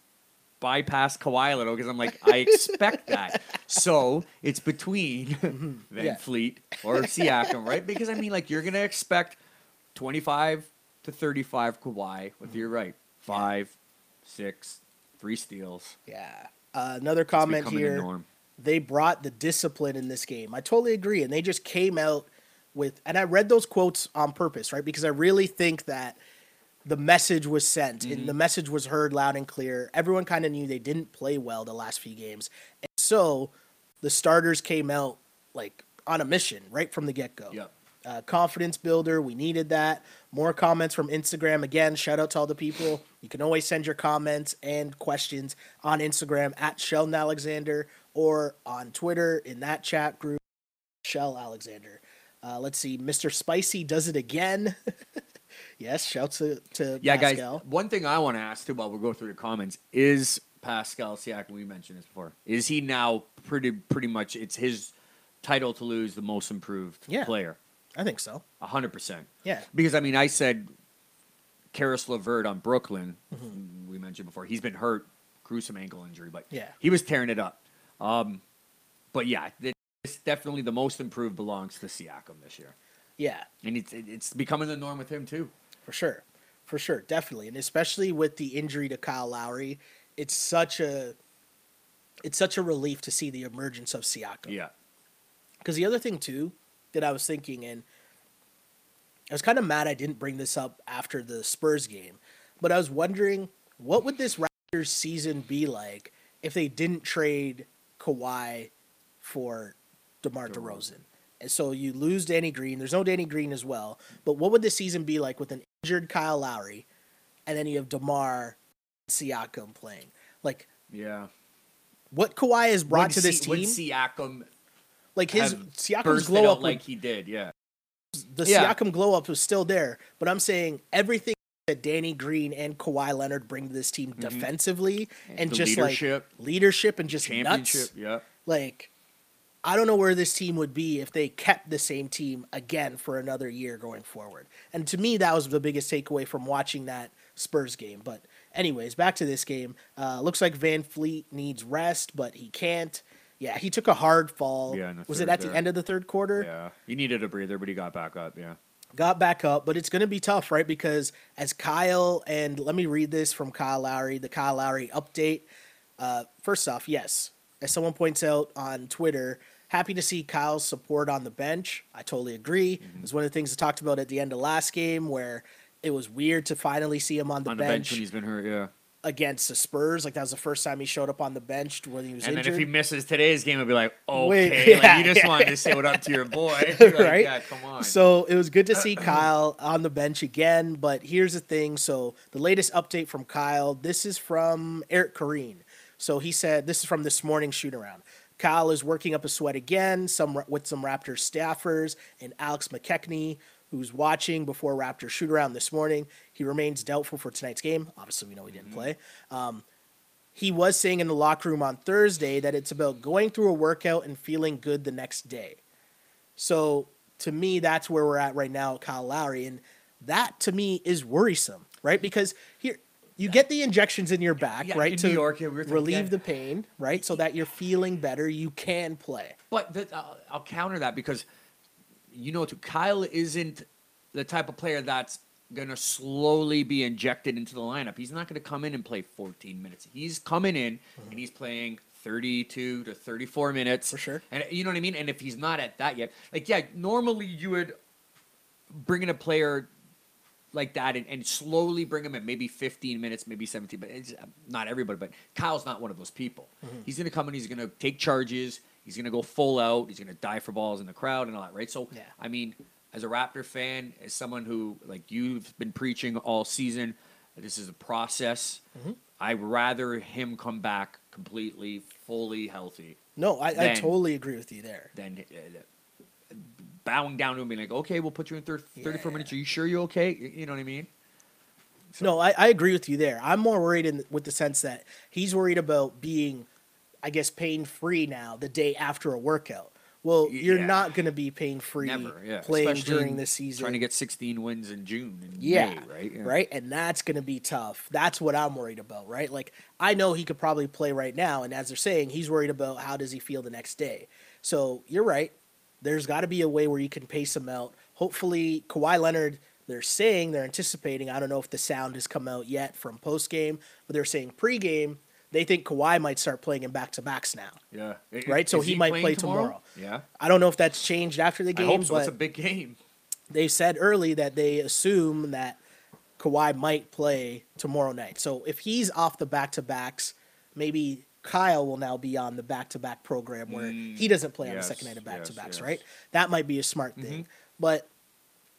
bypass Kawhi a little because I'm like I expect that. So it's between <laughs> Van
Mm-hmm. Yeah.
Fleet or Siakam, right? Because I mean, like you're gonna expect 25 to 35 Kawhi. With you're right, five, six, three steals.
yeah, uh, another comment here. they brought the discipline in this game. I totally agree. And they just came out with, and I read those quotes on purpose, right? Because I really think that the message was sent and the message was heard loud and clear. Everyone kind of knew they didn't play well the last few games. And so the starters came out like on a mission right from the get go.
Yep.
Uh, confidence builder. We needed that. More comments from Instagram. Again, shout out to all the people. You can always send your comments and questions on Instagram at Sheldon Alexander or on Twitter in that chat group, Shell Alexander. Uh, let's see. Mr. Spicy does it again. <laughs> yes, shout to, to
Yeah,
Pascal.
guys. One thing I want to ask too, while we go through the comments, is Pascal Siakam. We mentioned this before. Is he now pretty pretty much? It's his title to lose the most improved
Yeah.
player.
I think so.
A hundred percent.
Yeah.
Because I mean, I said Caris LeVert on Brooklyn.
Mm-hmm.
We mentioned before he's been hurt, gruesome ankle injury, but
Yeah.
he was tearing it up. Um, but yeah, it's definitely the most improved belongs to Siakam this year,
Yeah.
and it's it's becoming the norm with him too.
For sure. For sure. Definitely. And especially with the injury to Kyle Lowry, it's such a it's such a relief to see the emergence of Siakam.
Yeah.
Because the other thing too that I was thinking, and I was kind of mad I didn't bring this up after the Spurs game, but I was wondering what would this Raptors season be like if they didn't trade Kawhi for DeMar DeRozan. And so you lose Danny Green. There's no Danny Green as well. But what would the season be like with an injured Kyle Lowry, and then you have DeMar Siakam playing? Like
Yeah.
what Kawhi has brought
Would
to this
would
team,
Siakam
like his Siakam's glow up would
like he did? Yeah.
the
Yeah.
Siakam glow up was still there, but I'm saying everything that Danny Green and Kawhi Leonard bring to this team defensively and
Mm-hmm. The
just
leadership.
like leadership and just
Championship.
nuts.
Yeah.
Like, I don't know where this team would be if they kept the same team again for another year going forward. And to me, that was the biggest takeaway from watching that Spurs game. But anyways, back to this game. Uh, looks like VanVleet needs rest, but he can't. Yeah, he took a hard fall.
Yeah,
was it at the end of the third quarter?
Yeah. He needed a breather, but he got back up. Yeah.
got back up, but it's going to be tough, right? Because as Kyle, and let me read this from Kyle Lowry, the Kyle Lowry update. Uh, first off, yes, as someone points out on Twitter, happy to see Kyle's support on the bench. I totally agree.
Mm-hmm.
It was one of the things I talked about at the end of last game where it was weird to finally see him on the,
On the
bench,
bench when he's been hurt. Yeah.
against the Spurs. Like that was the first time he showed up on the bench when he was
And then
injured.
if he misses today's game, it'll be like, okay,
Wait,
like you <laughs> just
yeah.
wanted to say what up to your <laughs> boy, Like,
Right?
Yeah, come on.
So it was good to see <clears throat> Kyle on the bench again. But here's the thing. So the latest update from Kyle. This is from Eric Koreen. So he said this is from this morning's shoot around. Kyle is working up a sweat again, some with some Raptors staffers and Alex McKechnie, who's watching before Raptors shoot around this morning. He remains doubtful for tonight's game. Obviously, we know he didn't play. Um, he was saying in the locker room on Thursday that it's about going through a workout and feeling good the next day. So to me, that's where we're at right now, Kyle Lowry, and that to me is worrisome, right? Because here you get the injections in your back,
Yeah,
right,
in
to
New York, yeah, we
relieve
yeah.
the pain, right, so that you're feeling better, you can play.
But the, I'll, I'll counter that because you know, too, Kyle isn't the type of player that's gonna slowly be injected into the lineup. He's not gonna come in and play 14 minutes. He's coming in mm-hmm. and he's playing 32 to 34 minutes
For sure.
And you know what I mean. And if he's not at that yet, like yeah, normally you would bring in a player like that and, and slowly bring him in maybe 15 minutes maybe 17 but it's uh, not everybody but kyle's not one of those people. He's going to come and he's going to take charges he's going to go full out he's going to die for balls in the crowd and all that right? So
Yeah.
i mean as a raptor fan as someone who like you've been preaching all season this is a process. I'd rather him come back completely fully healthy
No, I, I totally agree with you there.
than uh, bowing down to him and being like okay we'll put you in thir- 34
Yeah.
minutes are you sure you're okay you know what i mean
No, I, I agree with you there. I'm more worried in with the sense that he's worried about being, I guess, pain free now the day after a workout. Well, you're
yeah.
not going to be pain free
yeah.
playing
Especially
during
in
this season.
Trying to get 16 wins in June and
yeah,
May, right? Yeah.
right, and that's going to be tough. That's what I'm worried about, right? Like I know he could probably play right now, and as they're saying, he's worried about how does he feel the next day. So you're right. There's got to be a way where you can pace him out. Hopefully, Kawhi Leonard. They're saying they're anticipating. I don't know if the sound has come out yet from post game, but they're saying pre game they think Kawhi might start playing in back to backs now.
Yeah. I-
Right, so
is
he might play tomorrow.
Yeah.
I don't know if that's changed after the
I
game,
hope so.
but
It's a big game.
they said early that they assume that Kawhi might play tomorrow night. So if he's off the back to backs, maybe Kyle will now be on the back to back program where mm, he doesn't play on the second night of back to backs,
yes.
right? That might be a smart thing. Mm-hmm. But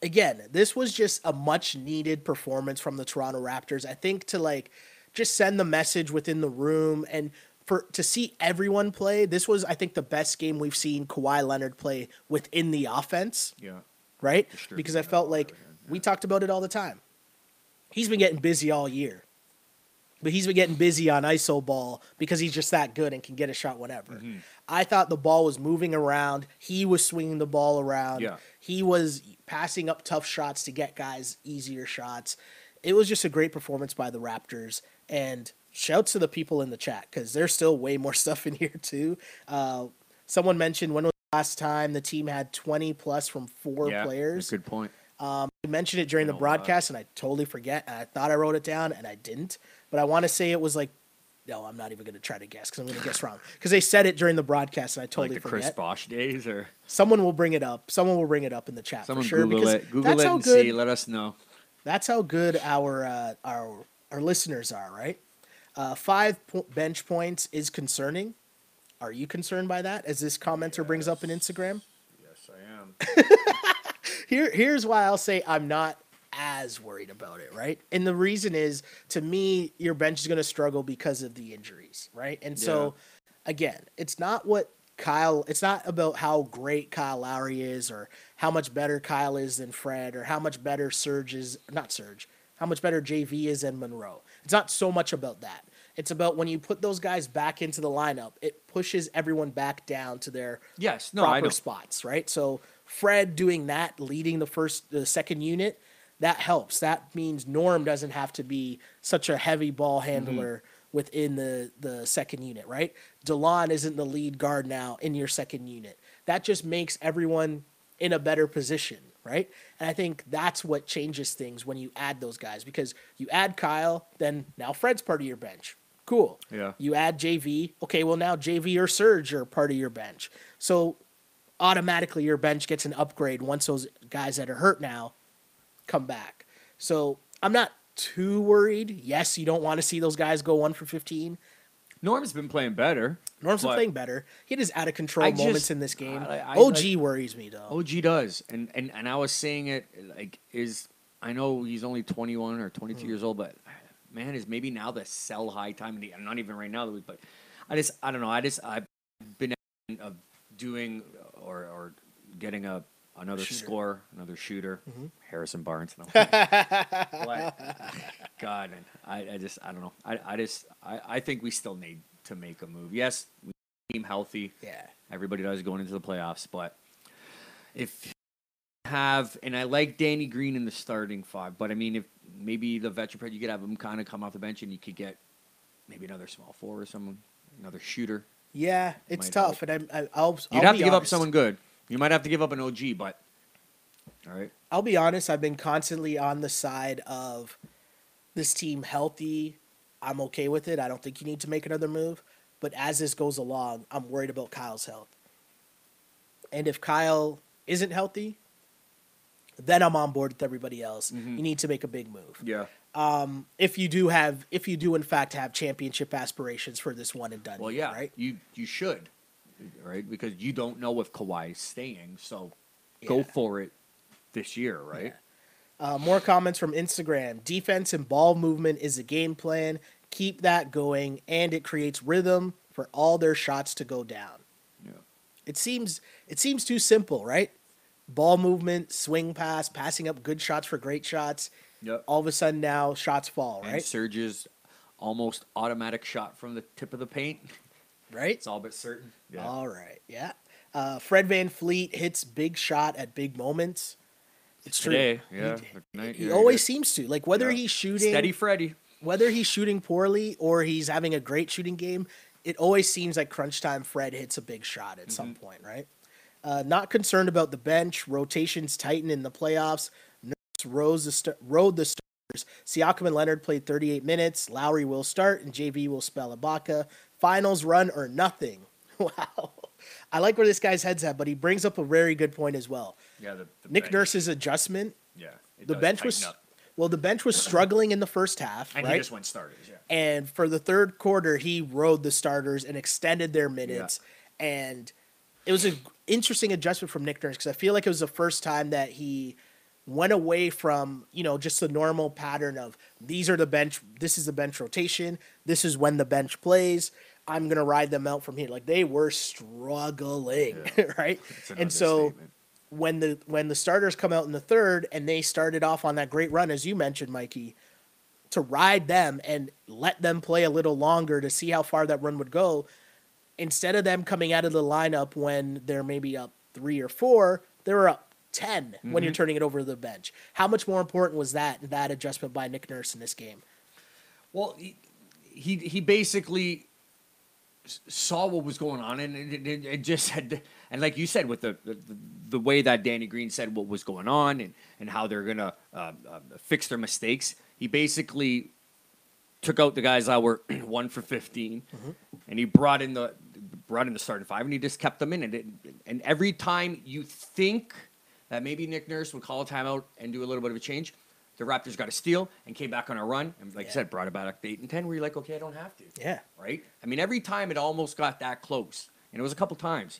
again, this was just a much needed performance from the Toronto Raptors. I think to like just send the message within the room and for to see everyone play, this was I think the best game we've seen Kawhi Leonard play within the offense
Yeah.
right?
Distributing
Because I felt like we talked about it all the time. He's been getting busy all year, but he's been getting busy on ISO ball because he's just that good and can get a shot whenever.
Mm-hmm.
I thought the ball was moving around. He was swinging the ball around.
Yeah.
He was passing up tough shots to get guys easier shots. It was just a great performance by the Raptors. And shouts to the people in the chat because there's still way more <laughs> stuff in here too. Uh, someone mentioned when was the last time the team had 20 plus from four
yeah.
players.
Good point.
I mentioned it during the
lot.
broadcast, and I totally forget. And I thought I wrote it down, and I didn't. But I want to say it was like, no, I'm not even going to try to guess because I'm going to guess wrong. Because they said it during the broadcast, and I totally
like the Chris
forget.
Bosch days, or
Someone will bring it up. Someone will bring it up in the chat
someone
for sure.
Google
because
it. Google
that's
it
how
and
good.
see. Let us know.
That's how good our uh, our our listeners are, right? Uh, five po- bench points is concerning. Are you concerned by that? As this commenter brings up in Instagram.
Yes, I am. <laughs>
Here, here's why I'll say I'm not as worried about it, right? And the reason is, to me, your bench is going to struggle because of the injuries, right? And so, again, it's not what Kyle. It's not about how great Kyle Lowry is, or how much better Kyle is than Fred, or how much better Serge is. Not Serge. How much better JV is than Monroe. It's not so much about that. It's about when you put those guys back into the lineup, it pushes everyone back down to their
Yes. No,
proper spots, right? So Fred doing that, leading the first, the second unit, that helps. That means Norm doesn't have to be such a heavy ball mm-hmm. handler within the the second unit, right? Delon isn't the lead guard now in your second unit. That just makes everyone in a better position, right? And I think that's what changes things when you add those guys because you add Kyle, then now Fred's part of your bench. Cool.
Yeah.
You add JV. Okay, well now JV or Serge are part of your bench. So automatically your bench gets an upgrade once those guys that are hurt now come back. So I'm not too worried. Yes, you don't want to see those guys go one for 15.
Norm's been playing better.
Norm's been playing better. He had his out of control
I
moments
just-
in this game.
I- I
OG
like-
worries me though.
OG does, and and and I was saying it like is I know he's only 21 or 22
Hmm.
years old, but man, is maybe now the sell high time. and Not even right now, but I just I don't know. I just I've been of doing or or getting a another
Shooter.
score, another shooter,
Mm-hmm.
Harrison Barnes. No. <laughs> God, man, I, I just I don't know. I, I just I, I think we still need to make a move. Yes, we team healthy.
yeah.
Everybody does going into the playoffs, but if you have and I like Danny Green in the starting five, but I mean if maybe the veteran you could have him kind of come off the bench and you could get maybe another small four or someone, another shooter.
Yeah, it's tough,
help.
and I'm, I, I'll.
You'd
I'll
have to give up someone good. You might have to give up an OG, but all right.
I'll be honest. I've been constantly on the side of this team healthy. I'm okay with it. I don't think you need to make another move. But as this goes along, I'm worried about Kyle's health. And if Kyle isn't healthy, then I'm on board with everybody else.
Mm-hmm.
You need to make a big move.
Yeah.
Um, if you do have, if you do in fact have championship aspirations for this one and done,
Well,
year,
yeah,
right?
You you should, right? Because you don't know if Kawhi's staying, so go for it this year, right?
Uh, more comments from Instagram. Defense and ball movement is a game plan. Keep that going, and it creates rhythm for all their shots to go down.
Yeah.
It seems it seems too simple, right? Ball movement, swing pass, passing up good shots for great shots.
Yep.
All of a sudden now shots fall,
And
right?
Serge's almost automatic shot from the tip of the paint. <laughs>
Right?
It's all but certain. Yeah.
All right. Yeah. Uh, Fred VanVleet hits big shot at big moments. It's true.
Today,
He-
yeah.
He,
tonight,
he
yeah,
always
yeah.
seems to. Like whether he's shooting
steady Freddy.
whether he's shooting poorly or he's having a great shooting game, it always seems like crunch time Fred hits a big shot at some
Mm-hmm.
point, right? Uh, not concerned about the bench. Rotations tighten in the playoffs. Nurse rose the st- rode the starters Siakam and Leonard played 38 minutes. Lowry will start, and JV will spell Ibaka. Finals run or nothing. <laughs> Wow. I like where this guy's head's at, but he brings up a very good point as well.
Yeah, the, the
Nick
bench.
Nurse's adjustment.
Yeah,
The bench was
up.
well, the bench was struggling in the first half,
and
right?
he just went starters. Yeah,
And for the third quarter, he rode the starters and extended their minutes. And it was an interesting adjustment from Nick Nurse because I feel like it was the first time that he went away from you know just the normal pattern of these are the bench, this is the bench rotation, this is when the bench plays. I'm gonna ride them out from here. Like they were struggling, <laughs> right? And so when the when the starters come out in the third and they started off on that great run as you mentioned, Mikey, to ride them and let them play a little longer to see how far that run would go, instead of them coming out of the lineup when they're maybe up three or four, they were up 10 when
Mm-hmm.
you're turning it over to the bench. How much more important was that that adjustment by Nick Nurse in this game?
Well, he he, he basically saw what was going on and it, it, it just had and like you said with the, the the way that Danny Green said what was going on and and how they're gonna uh, uh, fix their mistakes. He basically took out the guys that were <clears throat> one for 15 and he brought in the brought in the starting five and he just kept them in and it, and every time you think that maybe Nick Nurse would call a timeout and do a little bit of a change the Raptors got a steal and came back on a run and like I said brought it back to 8 and 10 where you're like okay I don't have to
Yeah.
right I mean every time it almost got that close and it was a couple times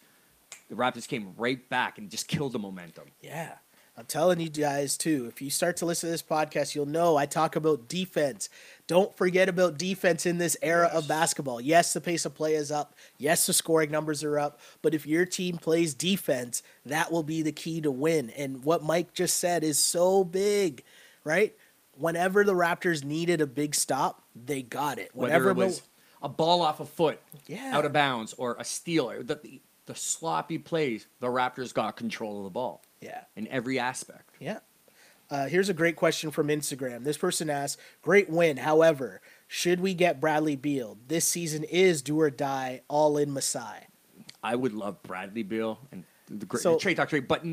the Raptors came right back and just killed the momentum
Yeah. I'm telling you guys too, if you start to listen to this podcast, you'll know I talk about defense. Don't forget about defense in this era of basketball. Yes, the pace of play is up. Yes, the scoring numbers are up. But if your team plays defense, that will be the key to win. And what Mike just said is so big, right? Whenever the Raptors needed a big stop, they got it.
whether
Whenever
it was a ball off a foot
Yeah.
out of bounds or a steal or the, the, the sloppy plays the Raptors got control of the ball
yeah.
in every aspect
Yeah. Uh, here's a great question from Instagram. This person asks, "Great win. However, should we get Bradley Beal? This season is do or die, all in Masai."
I would love Bradley Beal and the, great
So-
trade talk trade, but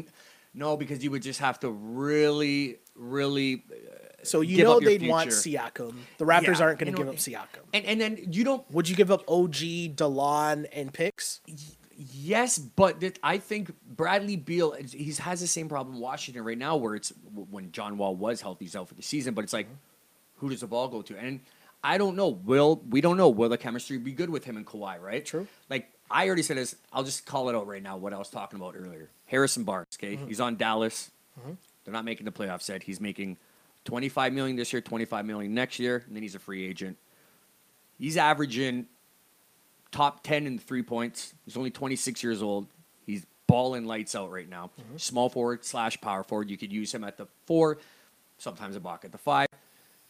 no, because you would just have to really, really, uh,
So you
Give
know
up
they'd want
future.
Siakam. The Raptors
Yeah,
aren't going to give up Siakam.
and and then you don't.
Would you give up OG, Delon, and picks?
Yes, but that I think Bradley Beal he has the same problem in Washington right now, where it's when John Wall was healthy, he's out for the season, but it's like, mm-hmm. who does the ball go to? And I don't know. Will we don't know? Will the chemistry be good with him and Kawhi? Right?
True.
Like I already said this. I'll just call it out right now. What I was talking about earlier. Harrison Barnes. Okay, mm-hmm. he's on Dallas. Mm-hmm. They're not making the playoffs yet. He's making twenty five million this year, twenty five million next year, and then he's a free agent. He's averaging top 10 in three points. He's only 26 years old. He's balling lights out right now. Mm-hmm. Small forward slash power forward. You could use him at the four, sometimes a block at the five.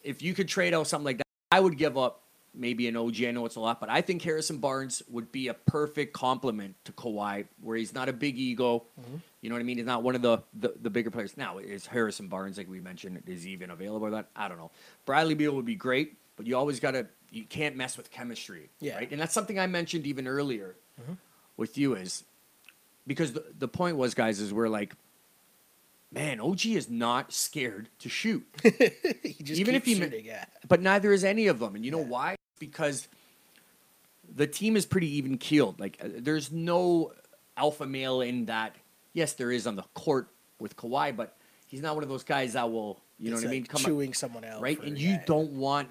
If you could trade out something like that, I would give up maybe an OG. I know it's a lot, but I think Harrison Barnes would be a perfect complement to Kawhi, where he's not a big ego. Mm-hmm. You know what I mean? He's not one of the, the, the bigger players. Now, is Harrison Barnes, like we mentioned, is even available or that? I don't know. Bradley Beal would be great, but you always got to, you can't mess with chemistry.
Yeah.
Right? And that's something I mentioned even earlier mm-hmm. with you is because the, the point was, guys, is we're like, man, OG is not scared to shoot. <laughs>
he just
Even
keeps
if he
shooting, yeah.
but neither is any of them. And you know why? Because the team is pretty even keeled. Like, uh, there's no alpha male in that. Yes, there is on the court with Kawhi, but he's not one of those guys that will, you know
It's
what I mean?
like
Come
chewing someone out,
right?
for-
and you
yeah.
don't want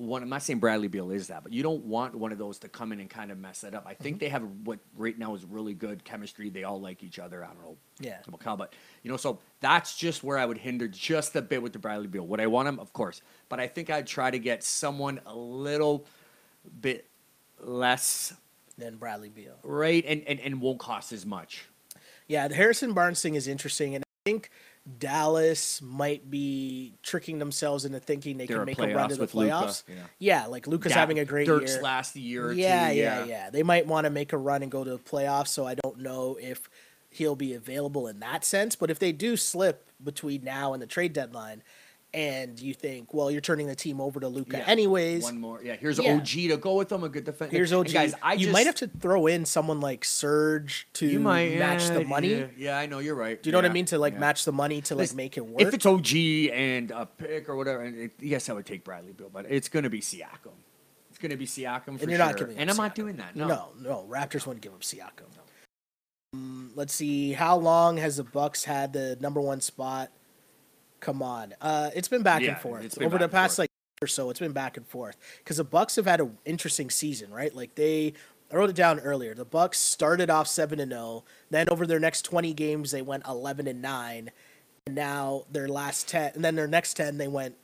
one. I'm not saying Bradley Beal is that, but you don't want one of those to come in and kind of mess that up. I
Mm-hmm.
think they have what right now is really good chemistry. They all like each other. I don't know.
Yeah.
Kyle, but you know, so that's just where I would hinder just a bit with the Bradley Beal. Would I want him? Of course, but I think I'd try to get someone a little bit less
than Bradley Beal.
right and and, and won't cost as much.
Yeah, the Harrison Barnes thing is interesting, and I think Dallas might be tricking themselves into thinking they
They're
can make a run to the
with Luka,
playoffs.
yeah.
yeah, like
Luka's
having a great
Dirk's
year.
last year. Or
yeah,
two,
yeah, yeah. They might want to make a run and go to the playoffs. So I don't know if he'll be available in that sense. But if they do slip between now and the trade deadline, and you think, well, you're turning the team over to Luka
Yeah.
anyways.
One more. Yeah, here's
Yeah.
OG to go with them. A good defense.
Here's
And
OG.
guys. I
you
just,
might have to throw in someone like Serge to
You might
match
yeah,
the money.
Yeah, I know you're right.
Do you know what I mean? To like match the money to like make it work.
If it's OG and a pick or whatever, and it, yes, I would take Bradley Beal, but it's going to be Siakam. It's going to be Siakam for
and you're
sure.
not giving
and I'm not doing that. No.
no, no. Raptors wouldn't give up Siakam. Um, let's see. How long has the Bucks had the number one spot? Come on, uh, it's been back
Yeah,
and forth
it's been
over the past like or so. It's been back and forth because the Bucks have had an interesting season, right? Like they, I wrote it down earlier. The Bucks started off seven and zero. Then over their next twenty games, they went eleven and nine, and now their last ten, and then their next ten, they went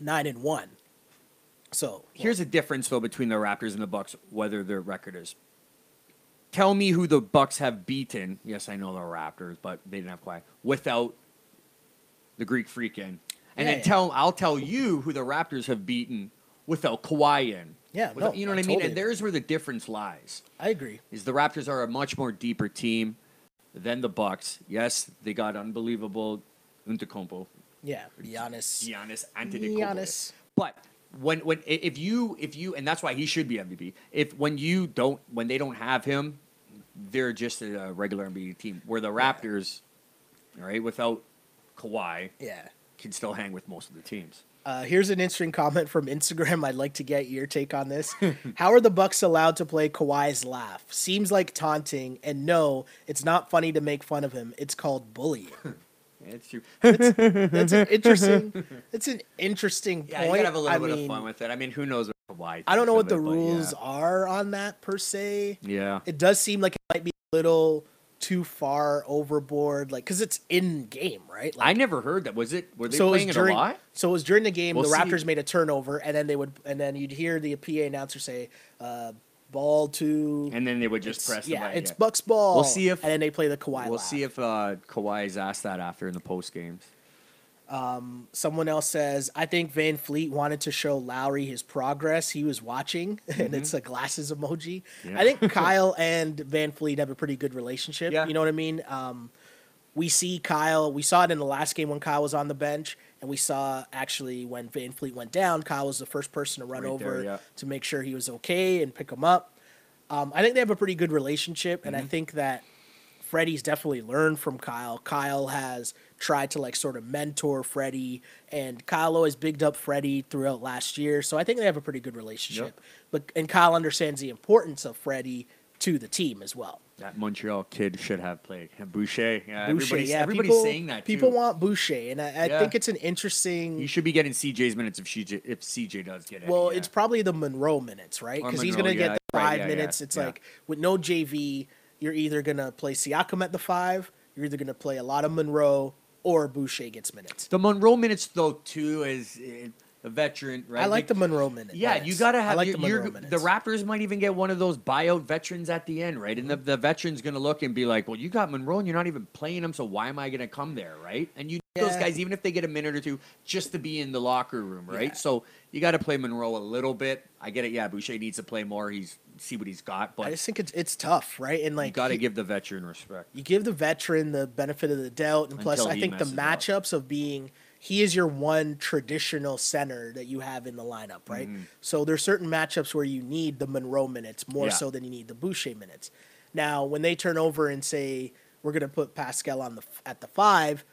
nine and one. So
Here's a difference though between the Raptors and the Bucks, whether their record is. Tell me who the Bucks have beaten. Yes, I know the Raptors, but they didn't have Kawhi without the Greek Freak in. And
Yeah,
then
yeah.
tell I'll tell you who the Raptors have beaten without Kawhi in.
Yeah,
Without-
no,
you know what
I
mean.
totally
And there's where the difference lies.
I agree.
Is the Raptors are a much more deeper team than the Bucks. Yes, they got unbelievable Antetokounmpo,
Yeah, Giannis.
Giannis Antetokounmpo.
Giannis.
But when when if you if you and that's why he should be MVP. If when you don't when they don't have him, they're just a regular NBA team. Where the Raptors, all right, without Kawhi,
Yeah.
can still hang with most of the teams.
Uh, here's an interesting comment from Instagram. I'd like to get your take on this. <laughs> How are the Bucks allowed to play Kawhi's laugh? Seems like taunting, and no, it's not funny to make fun of him. It's called bullying. <laughs>
Yeah, it's true.
That's <laughs> an interesting. It's an interesting
Yeah, you
point.
gotta have a little
I
bit
mean,
of fun with it. I mean, who knows what Kawhi?
I don't know what the
it, but
rules are on that per se.
Yeah. yeah.
It does seem like it might be a little too far overboard, like because it's in game, right? Like,
I never heard that. Was it? Were they
so
playing it
during
a lot?
so it was during the game.
We'll
the
see.
Raptors made a turnover, and then they would, and then you'd hear the PA announcer say, uh, "Ball to."
And then they would just press the
yeah, it's Bucks ball.
We'll see if-
and then they play the Kawhi.
We'll
laugh.
see if uh, Kawhi is asked that after in the post games.
Someone else says, "I think VanVleet wanted to show Lowry his progress. He was watching, <laughs> and it's a glasses emoji.
Mm-hmm. Yeah.
I think <laughs> Kyle and VanVleet have a pretty good relationship.
Yeah.
You know what I mean? Um, we see Kyle. We saw it in the last game when Kyle was on the bench, and we saw actually when VanVleet went down, Kyle was the first person to run
Right
over
there, yeah.
to make sure he was okay and pick him up. Um, I think they have a pretty good relationship, and I
Mm-hmm.
think that Freddie's definitely learned from Kyle. Kyle has tried to like sort of mentor Freddie, and Kyle always bigged up Freddie throughout last year. So I think they have a pretty good relationship. But and Kyle understands the importance of Freddie to the team as well.
That Montreal kid should have played. And Boucher. Yeah,
Boucher,
everybody's,
yeah,
everybody's
people,
saying that
People want Boucher, and I, I
Yeah.
think it's an interesting.
You should be getting CJ's minutes if CJ if CJ does get any.
Well,
yeah.
it's probably the Monroe minutes, right? Because he's going to get
yeah,
the
right,
five
yeah, yeah,
minutes. It's
yeah.
like with no JV, you're either going to play Siakam at the five, you're either going to play a lot of Monroe, or Boucher gets minutes.
the Monroe minutes though too is a veteran, right?
I like the Monroe minutes.
Yeah, you gotta have.
I like
your-
the Monroe
the. Raptors might even get one of those buyout veterans at the end, right? And the, the veteran's gonna look and be like, "Well, you got Monroe, and you're not even playing him, so why am I gonna come there, right?" And you need those guys, even if they get a minute or two, just to be in the locker room, right?
Yeah.
So you got to play Monroe a little bit. I get it. Yeah, Boucher needs to play more. He's see what he's got, but I
just think it's it's tough, right? And like
you got to give the veteran respect.
you give the veteran the benefit of the doubt, and plus, I think the
messes up.
matchups of being he is your one traditional center that you have in the lineup, right? Mm-hmm. So there's certain matchups where you need the Monroe minutes more
Yeah.
so than you need the Boucher minutes. Now, when they turn over and say we're going to put Pascal on the at the five,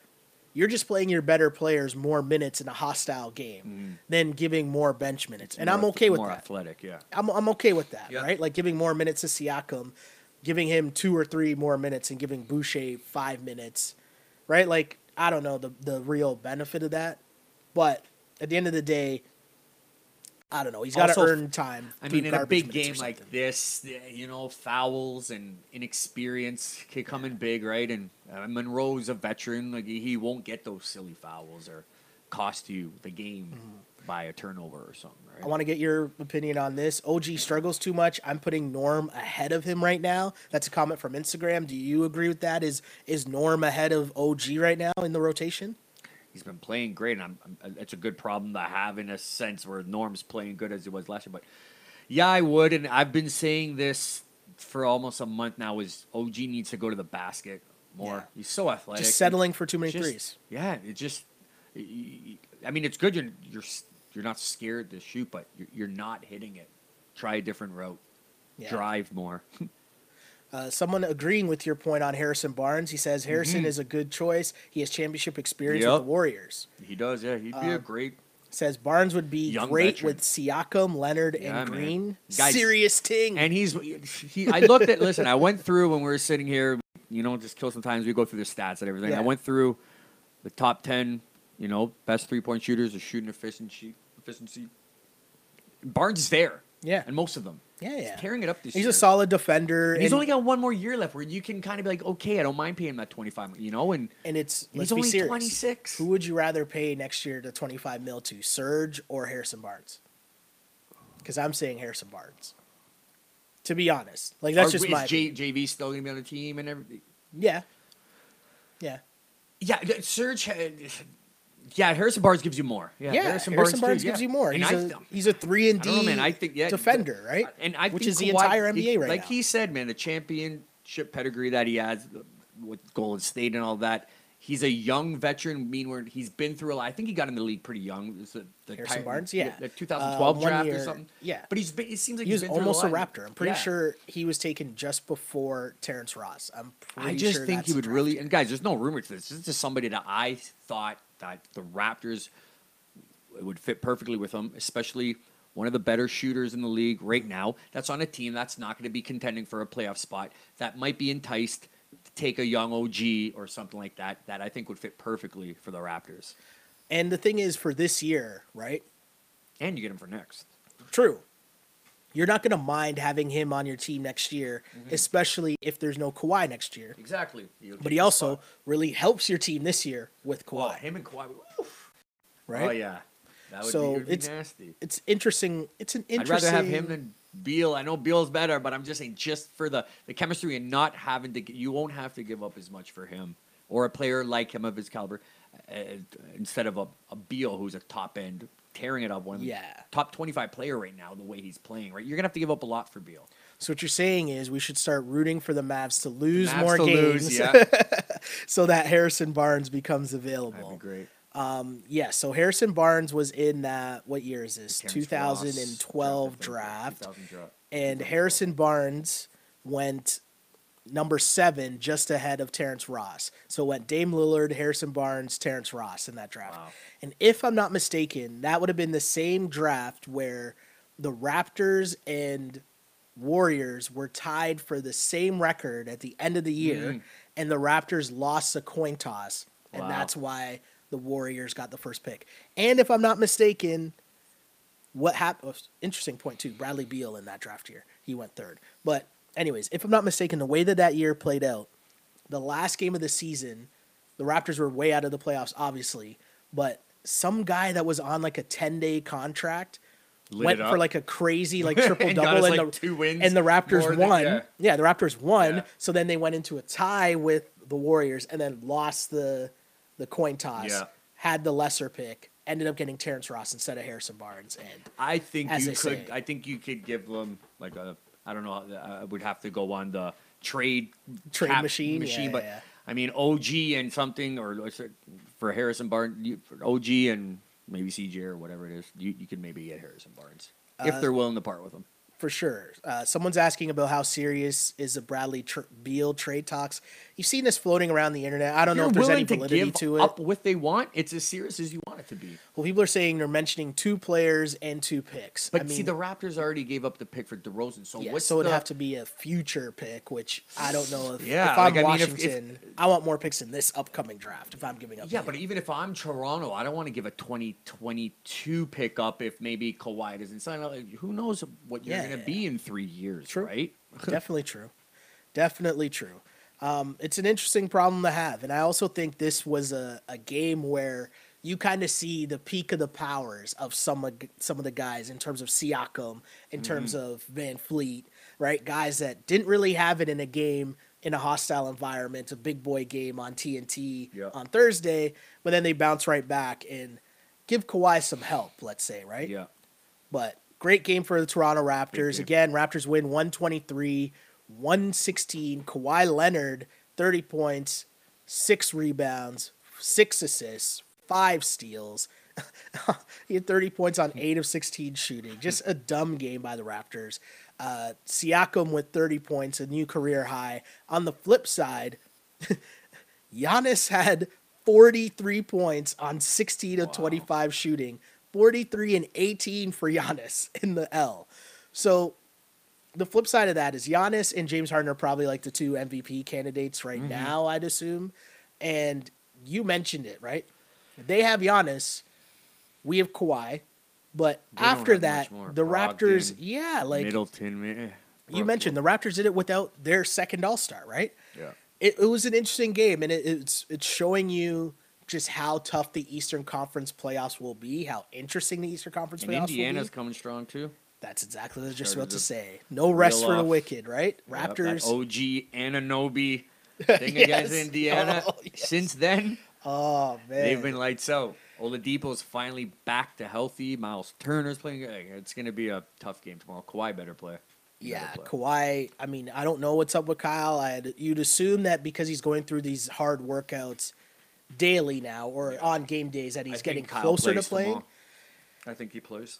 you're just playing your better players more minutes in a hostile game mm-hmm. than giving more bench minutes, and I'm okay with
more
that.
More athletic. Yeah.
I'm I'm okay with that,
Yeah.
right? Like giving more minutes to Siakam, giving him two or three more minutes, and giving Boucher five minutes, right? Like I don't know the the real benefit of that, but at the end of the day, I don't know. He's got to earn time.
I mean, in a big game like this, you know, fouls and inexperience can come in big, right? And uh, Monroe's a veteran; like he he won't get those silly fouls or cost you the game by a turnover or something, right?
I want to get your opinion on this. OG struggles too much. I'm putting Norm ahead of him right now. That's a comment from Instagram. Do you agree with that? Is is Norm ahead of OG right now in the rotation?
He's been playing great, and I'm, I'm, uh, it's a good problem to have in a sense where Norm's playing good as he was last year. But yeah, I would, and I've been saying this for almost a month now. Is OG needs to go to the basket more?
Yeah.
He's so athletic.
Just settling for too many
Just-
threes.
Yeah, it just I mean, it's good you're you're s- you're not scared to shoot, but you're, you're not hitting it. Try a different route.
Yeah.
Drive more. <laughs>
Uh, someone agreeing with your point on Harrison Barnes. He says Harrison is a good choice. He has championship experience with
Mm-hmm.
The Warriors.
he does, yeah. He'd be a great.
Says Barnes would be
Young
great
veteran.
with Siakam, Leonard,
Yeah,
and
man.
Green.
Guys-
Serious ting.
And he's he. I looked at. listen, I went through when we were sitting here. You know, just kill some times. We go through the stats and everything.
Yeah.
I went through the top ten. You know, best three point shooters, are shooting efficiency. Efficiency. Barnes is there.
Yeah.
and most of them.
Yeah,
He's
yeah.
tearing it up this
He's
year.
a solid defender.
And he's
and,
only got one more year left where you can kind of be like, okay, I don't mind paying him that 25, you know, and
and it's
he's
let's
only
be serious.
26.
Who would you rather pay next year the 25 mil to, Serge or Harrison Barnes? Because I'm saying Harrison Barnes. To be honest, like that's
Or
just
is
my
J, JV still going to be on the team and everything.
yeah, yeah.
Yeah, Serge, had- yeah, Harrison Barnes gives you more. Yeah,
Yeah, Harrison, Barnes,
too,
gives
yeah.
you more.
And
He's
I
a he's a three and
don't know, man. I think yeah,
defender, right?
And I
which is the
Kawhi-
entire NBA right
like
now.
he said, man, the championship pedigree that he has with Golden State and all that. He's a young veteran. Mean where he's been through a lot. I think he got in the league pretty young. The, the
Harrison Barnes? Yeah.
the 2012
Uh,
draft or something.
yeah.
but he's been, it seems like
he
he's
was almost a
lot.
Raptor. I'm pretty
Yeah.
sure he was taken just before Terrence Ross. I'm pretty
I just
sure
think he would really. And guys, there's no rumor to this. This is just somebody that I thought that the Raptors would fit perfectly with him, especially one of the better shooters in the league right now. That's on a team that's not going to be contending for a playoff spot. That might be enticed take a young OG or something like that. That I think would fit perfectly for the Raptors.
And the thing is, for this year, right?
And you get him for next.
True. You're not going to mind having him on your team next year,
Mm-hmm.
especially if there's no Kawhi next year.
Exactly.
But he also really helps your team this year with Kawhi,
well, him and Kawhi. oof.
right?
Oh yeah, that would
So
be, be
it's-
nasty.
It's interesting. It's an
I'd
interesting.
rather have him than Beal. I know Beal's better, but I'm just saying, just for the, the chemistry and not having to, you won't have to give up as much for him or a player like him of his caliber uh, instead of a, a Beal who's a top end tearing it up, one of the
Yeah.
top 25 player right now, the way he's playing. Right, you're gonna have to give up a lot for Beal.
So what you're saying is we should start rooting for the Mavs to lose
Mavs
more
to
games,
lose, yeah, <laughs>
so that Harrison Barnes becomes available.
that'd be great.
Um, yeah, so Harrison Barnes was in that. What year is this?
Terrence Ross
2012
think,
draft,
2000 draft.
and Harrison Barnes went number seven, just ahead of Terrence Ross. So it went Dame Lillard, Harrison Barnes, Terrence Ross in that draft.
Wow.
And if I'm not mistaken, that would have been the same draft where the Raptors and Warriors were tied for the same record at the end of the year,
Mm.
and the Raptors lost a coin toss, and
Wow.
that's why the Warriors got the first pick. And if I'm not mistaken, what happened? Oh, interesting point too. Bradley Beal in that draft year, he went third. But anyways, if I'm not mistaken, the way that that year played out, the last game of the season, the Raptors were way out of the playoffs, obviously, but some guy that was on like a 10 day contract
Lit
went for like a crazy like <laughs> triple double and,
like,
the,
two wins
and the Raptors
than-
won.
yeah.
yeah. the Raptors won.
Yeah.
So then they went into a tie with the Warriors and then lost the the coin toss.
Yeah.
Had the lesser pick, ended up getting Terrence Ross instead of Harrison Barnes. And
I think you could.
say.
I think you could give them like a. I don't know. I would have to go on the trade
Trade machine?
Machine,
Yeah,
but
yeah.
I mean OG and something, or for Harrison Barnes, OG and maybe CJ or whatever it is, you, you could maybe get Harrison Barnes if
Uh,
they're willing to part with him.
For sure. Uh, someone's asking about how serious is the Bradley tr- Beal trade talks. You've seen this floating around the internet. I don't know
You're
if there's any
willing to
validity
give
to it.
up what they want. It's as serious as you want it to be.
Well, people are saying they're mentioning two players and two picks.
But
I mean,
see, the Raptors already gave up the pick for DeRozan. So
yeah,
what's
so it'd
the,
have to be a future pick, which I don't know if,
Yeah,
if I'm
like, I mean, if- if-
Washington, I want more picks in this upcoming draft if I'm giving up.
Yeah, but even if I'm Toronto, I don't want to give a 2022 pick up if maybe Kawhi doesn't sign Who knows what you're
Yeah,
going to be in three years,
True.
right? <laughs>
definitely true. Definitely true. Um, it's an interesting problem to have. And I also think this was a, a game where you kind of see the peak of the powers of some of, some of the guys in terms of Siakam, in terms
Mm-hmm.
of VanVleet, right? Guys that didn't really have it in a game in a hostile environment, a big boy game on TNT
Yeah.
on Thursday, but then they bounce right back and give Kawhi some help, let's say, right?
Yeah.
But great game for the Toronto Raptors. Again, Raptors win 123, 116. Kawhi Leonard, 30 points, six rebounds, six assists, five steals. <laughs> he had 30 points on 8 of 16 shooting. <laughs> Just a dumb game by the Raptors. Uh, Siakam with 30 points, a new career high. On the flip side, <laughs> Giannis had 43 points on 16 of 25 shooting. 43 and 18 for Giannis <laughs> in the L. So the flip side of that is Giannis and James Harden are probably like the two MVP candidates right
Mm-hmm.
now, I'd assume. And you mentioned it, right? They have Giannis, we have Kawhi, but
They
after that, the Raptors, yeah, like
Middleton, man.
you mentioned, the Raptors did it without their second All Star, right?
Yeah.
It, it was an interesting game, and it, it's it's showing you just how tough the Eastern Conference playoffs will be, how interesting the Eastern Conference
And
playoffs
Indiana's
will be.
Indiana's coming strong too.
That's exactly what I was just
Started
about to
to
say. No rest for the wicked, right?
Yep,
Raptors.
OG Anunoby <laughs> thing against Indiana.
Oh, yes.
Since then,
Oh man,
they've been lights out. Oladipo's finally back to healthy. Miles Turner's playing. It's going to be a tough game tomorrow. Kawhi better play. He
Yeah,
better play.
Kawhi. I mean, I don't know what's up with Kyle. I'd, you'd assume that because he's going through these hard workouts daily now, or on game days, that he's
think
getting closer to playing.
tomorrow. I think he plays.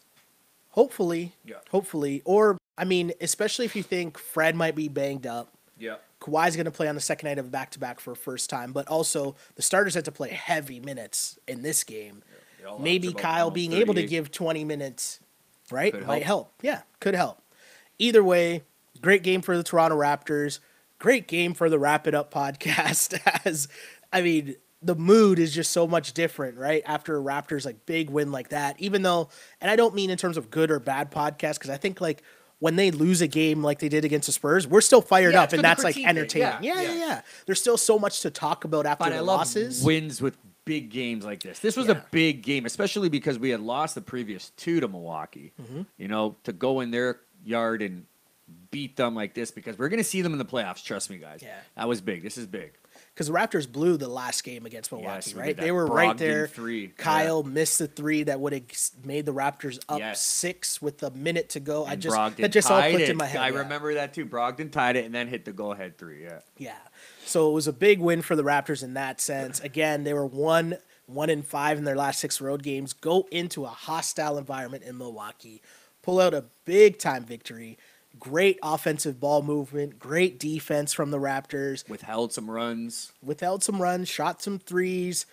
Hopefully,
Yeah.
hopefully, or I mean, especially if you think Fred might be banged up.
Yeah.
Kawhi's going to play on the second night of back to back for first time, but also the starters had to play heavy minutes in this game.
All
Maybe Kyle being able to give 20 minutes, right,
Could
might
help.
help. Yeah, could help. Either way, great game for the Toronto Raptors. Great game for the Wrap It Up podcast. <laughs> As I mean, the mood is just so much different, right? After a Raptors like big win like that, even though, and I don't mean in terms of good or bad podcast, because I think like when they lose a game like they did against the Spurs, we're still fired
Yeah,
up, and that's like entertaining.
Yeah,
Yeah, yeah,
yeah.
yeah, There's still so much to talk about after
But
the
I love
losses.
wins with big games like this. This was a big game, especially because we had lost the previous two to Milwaukee.
Mm-hmm.
You know, to go in their yard and beat them like this because we're going to see them in the playoffs. Trust me, guys.
Yeah.
that was big. This is big.
Because the Raptors blew the last game against Milwaukee,
Yes,
right? They were right there.
three.
Kyle missed the three that would have made the Raptors up
Yes.
six with a minute to go. I just
Brogdon
that just all clicked
it.
in my head.
I
yeah.
remember that too. Brogdon tied it and then hit the go-ahead three. Yeah.
Yeah. So it was a big win for the Raptors in that sense. <clears throat> Again, they were one one in five in their last six road games. Go into a hostile environment in Milwaukee, pull out a big time victory. Great offensive ball movement, great defense from the Raptors.
Withheld some runs.
withheld some runs, shot some threes.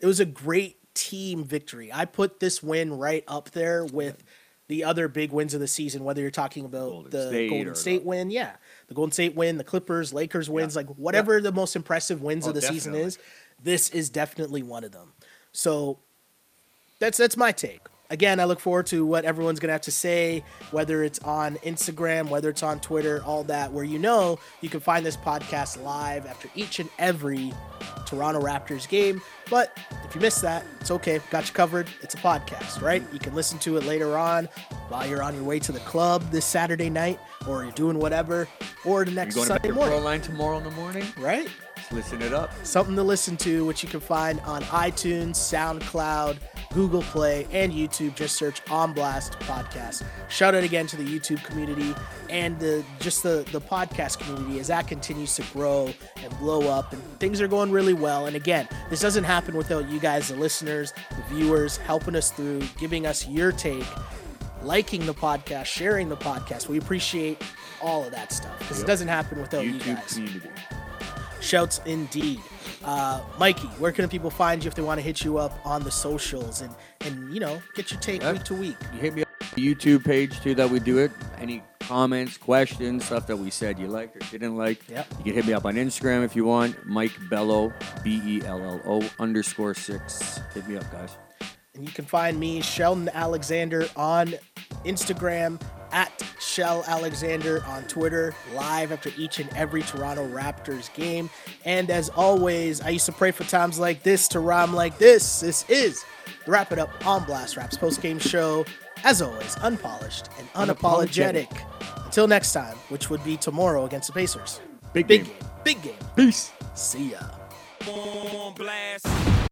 It was a great team victory. I put this win right up there with the other big wins of the season, whether you're talking about
Golden
the
State
Golden State
the-
win, yeah, the Golden State win, the Clippers, Lakers wins, like whatever the most impressive wins
Oh,
of the season is, this is definitely one of them. So that's that's my take. Again, I look forward to what everyone's gonna have to say, whether it's on Instagram, whether it's on Twitter, all that. Where you know you can find this podcast live after each and every Toronto Raptors game. But if you missed that, it's okay. Got you covered. It's a podcast, right? You can listen to it later on while you're on your way to the club this Saturday night, or you're doing whatever, or the next You're
going to
Sunday
Pro
morning,
Line tomorrow in the morning.
right?
Listen it up.
something to listen to, which you can find on iTunes, SoundCloud, Google Play, and YouTube. Just search On Blast Podcast. Shout out again to the YouTube community and the just the the podcast community as that continues to grow and blow up, and things are going really well. And again, this doesn't happen without you guys, the listeners, the viewers, helping us through, giving us your take. Liking the podcast, sharing the podcast. We appreciate all of that stuff because it doesn't happen without you guys.
community.
Shouts indeed. Uh, Mikey, where can people find you if they want to hit you up on the socials and and you know get your take
Yeah.
week to week?
You hit me up on the YouTube page too that we do it. Any comments, questions, stuff that we said you liked or didn't like.
Yep.
You can hit me up on Instagram if you want. Mike Bello, B E L L O underscore six. Hit me up, guys.
And you can find me, Sheldon Alexander, on Instagram at Shell Alexander on Twitter, live after each and every Toronto Raptors game. And as always, I used to pray for times like this to rhyme like this. This is the Wrap It Up on Blast Raps post game show. As always, unpolished and unapologetic. Until next time, which would be tomorrow against the Pacers.
Big
Big
game.
game. Big game.
Peace.
See ya.
on blast.